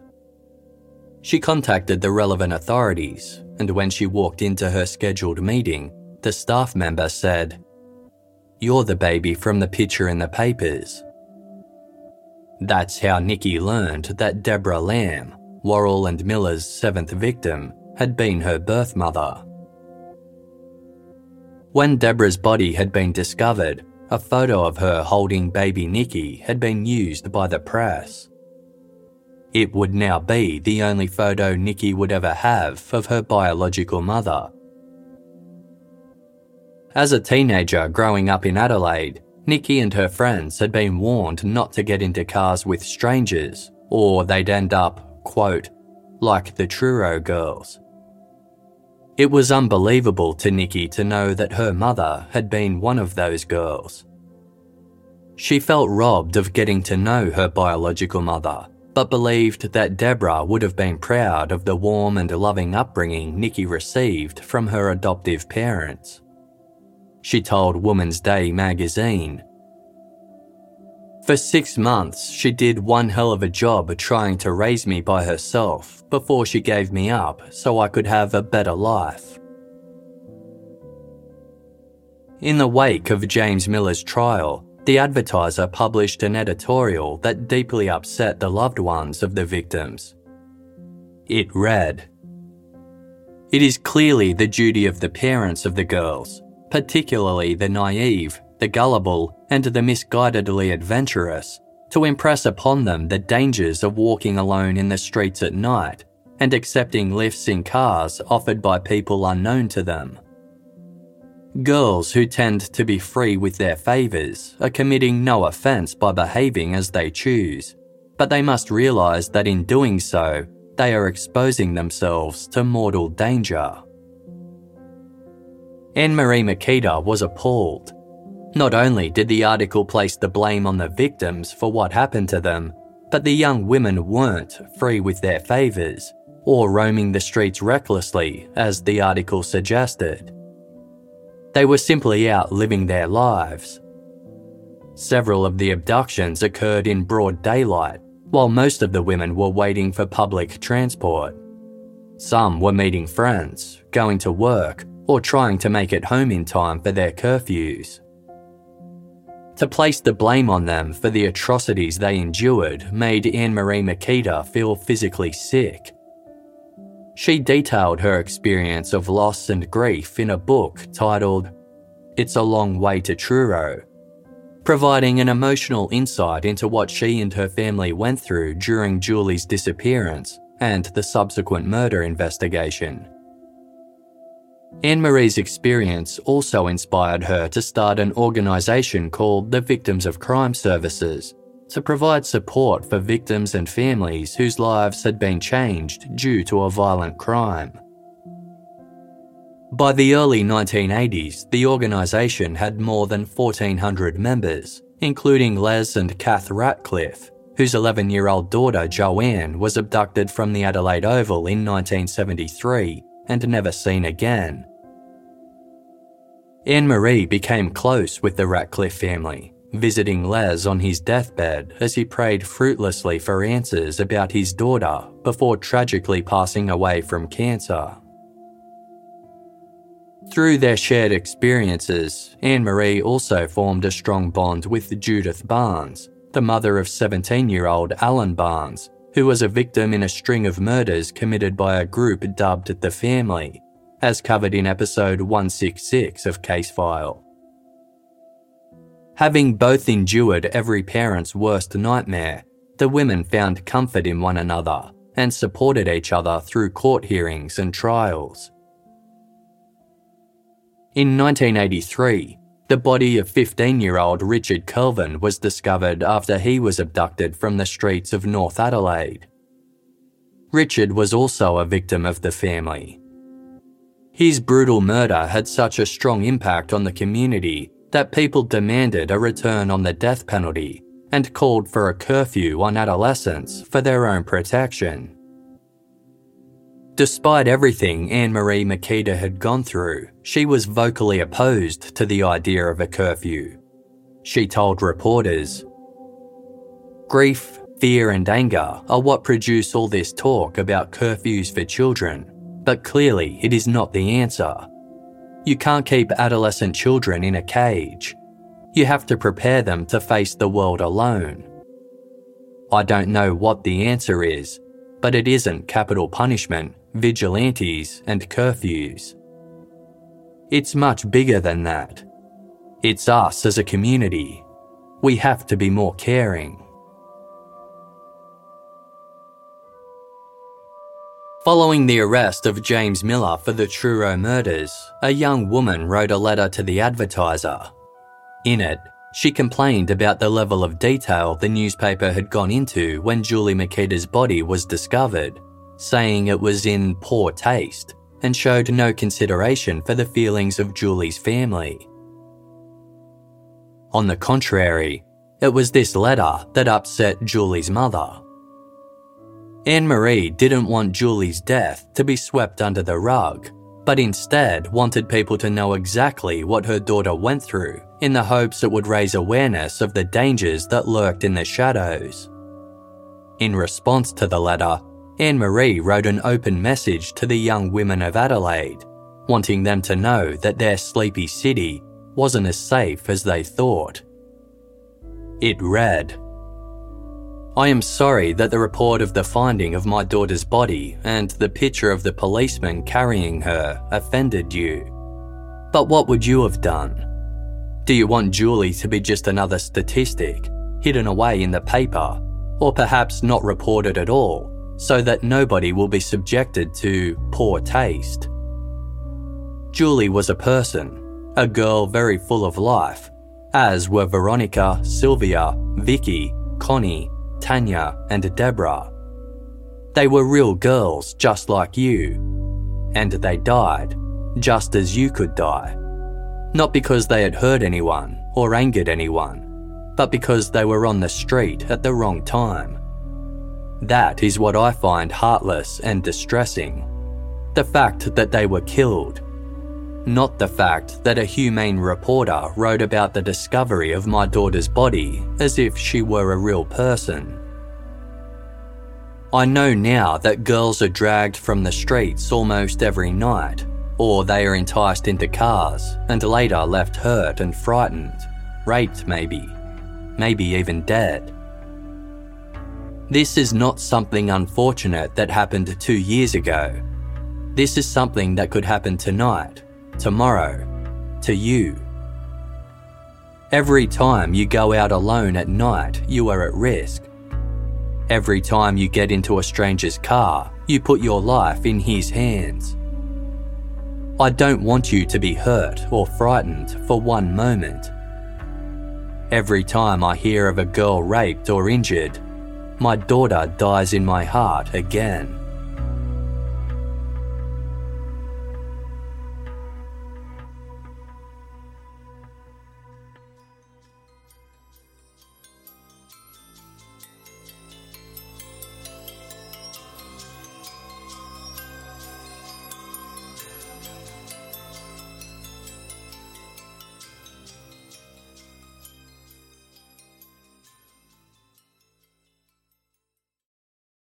She contacted the relevant authorities, and when she walked into her scheduled meeting, the staff member said, You're the baby from the picture in the papers. That's how Nikki learned that Deborah Lamb, Worrell and Miller's seventh victim, had been her birth mother. When Deborah's body had been discovered, a photo of her holding baby Nikki had been used by the press. It would now be the only photo Nikki would ever have of her biological mother. As a teenager growing up in Adelaide, Nikki and her friends had been warned not to get into cars with strangers, or they'd end up, quote, like the Truro girls. It was unbelievable to Nikki to know that her mother had been one of those girls. She felt robbed of getting to know her biological mother, but believed that Deborah would have been proud of the warm and loving upbringing Nikki received from her adoptive parents. She told Woman's Day magazine for six months, she did one hell of a job trying to raise me by herself before she gave me up so I could have a better life. In the wake of James Miller's trial, the advertiser published an editorial that deeply upset the loved ones of the victims. It read It is clearly the duty of the parents of the girls, particularly the naive, the gullible, and the misguidedly adventurous, to impress upon them the dangers of walking alone in the streets at night and accepting lifts in cars offered by people unknown to them. Girls who tend to be free with their favours are committing no offence by behaving as they choose, but they must realise that in doing so, they are exposing themselves to mortal danger. Anne Marie Mykyta was appalled not only did the article place the blame on the victims for what happened to them, but the young women weren't free with their favours or roaming the streets recklessly, as the article suggested. They were simply out living their lives. Several of the abductions occurred in broad daylight, while most of the women were waiting for public transport. Some were meeting friends, going to work, or trying to make it home in time for their curfews. To place the blame on them for the atrocities they endured made Anne Marie Mykyta feel physically sick. She detailed her experience of loss and grief in a book titled It's a Long Way to Truro, providing an emotional insight into what she and her family went through during Julie's disappearance and the subsequent murder investigation. Anne Marie's experience also inspired her to start an organisation called the Victims of Crime Services to provide support for victims and families whose lives had been changed due to a violent crime. By the early 1980s, the organisation had more than 1,400 members, including Les and Kath Ratcliffe, whose 11 year old daughter Joanne was abducted from the Adelaide Oval in 1973 and never seen again. Anne Marie became close with the Ratcliffe family, visiting Les on his deathbed as he prayed fruitlessly for answers about his daughter before tragically passing away from cancer. Through their shared experiences, Anne Marie also formed a strong bond with Judith Barnes, the mother of 17 year old Alan Barnes, who was a victim in a string of murders committed by a group dubbed the Family, as covered in episode 166 of Casefile. Having both endured every parent's worst nightmare, the women found comfort in one another and supported each other through court hearings and trials. In 1983, the body of 15 year old Richard Kelvin was discovered after he was abducted from the streets of North Adelaide. Richard was also a victim of the family. His brutal murder had such a strong impact on the community that people demanded a return on the death penalty and called for a curfew on adolescents for their own protection. Despite everything Anne Marie Mykyta had gone through, she was vocally opposed to the idea of a curfew. She told reporters Grief, fear, and anger are what produce all this talk about curfews for children, but clearly it is not the answer. You can't keep adolescent children in a cage. You have to prepare them to face the world alone. I don't know what the answer is, but it isn't capital punishment vigilantes, and curfews. It's much bigger than that. It's us as a community. We have to be more caring. Following the arrest of James Miller for the Truro murders, a young woman wrote a letter to the advertiser. In it, she complained about the level of detail the newspaper had gone into when Julie Mykyta's body was discovered saying it was in poor taste and showed no consideration for the feelings of Julie's family. On the contrary, it was this letter that upset Julie's mother. Anne Marie didn't want Julie's death to be swept under the rug, but instead wanted people to know exactly what her daughter went through in the hopes it would raise awareness of the dangers that lurked in the shadows. In response to the letter, Anne Marie wrote an open message to the young women of Adelaide, wanting them to know that their sleepy city wasn't as safe as they thought. It read I am sorry that the report of the finding of my daughter's body and the picture of the policeman carrying her offended you. But what would you have done? Do you want Julie to be just another statistic, hidden away in the paper, or perhaps not reported at all, so that nobody will be subjected to poor taste? Julie was a person, a girl very full of life, as were Veronica, Sylvia, Vicky, Connie, Tanya, and Deborah. They were real girls just like you, and they died just as you could die. Not because they had hurt anyone or angered anyone, but because they were on the street at the wrong time. That is what I find heartless and distressing. The fact that they were killed. Not the fact that a humane reporter wrote about the discovery of my daughter's body as if she were a real person. I know now that girls are dragged from the streets almost every night, or they are enticed into cars and later left hurt and frightened, raped maybe, maybe even dead. This is not something unfortunate that happened two years ago. This is something that could happen tonight, tomorrow, to you. Every time you go out alone at night, you are at risk. Every time you get into a stranger's car, you put your life in his hands. I don't want you to be hurt or frightened for one moment. Every time I hear of a girl raped or injured, my daughter dies in my heart again.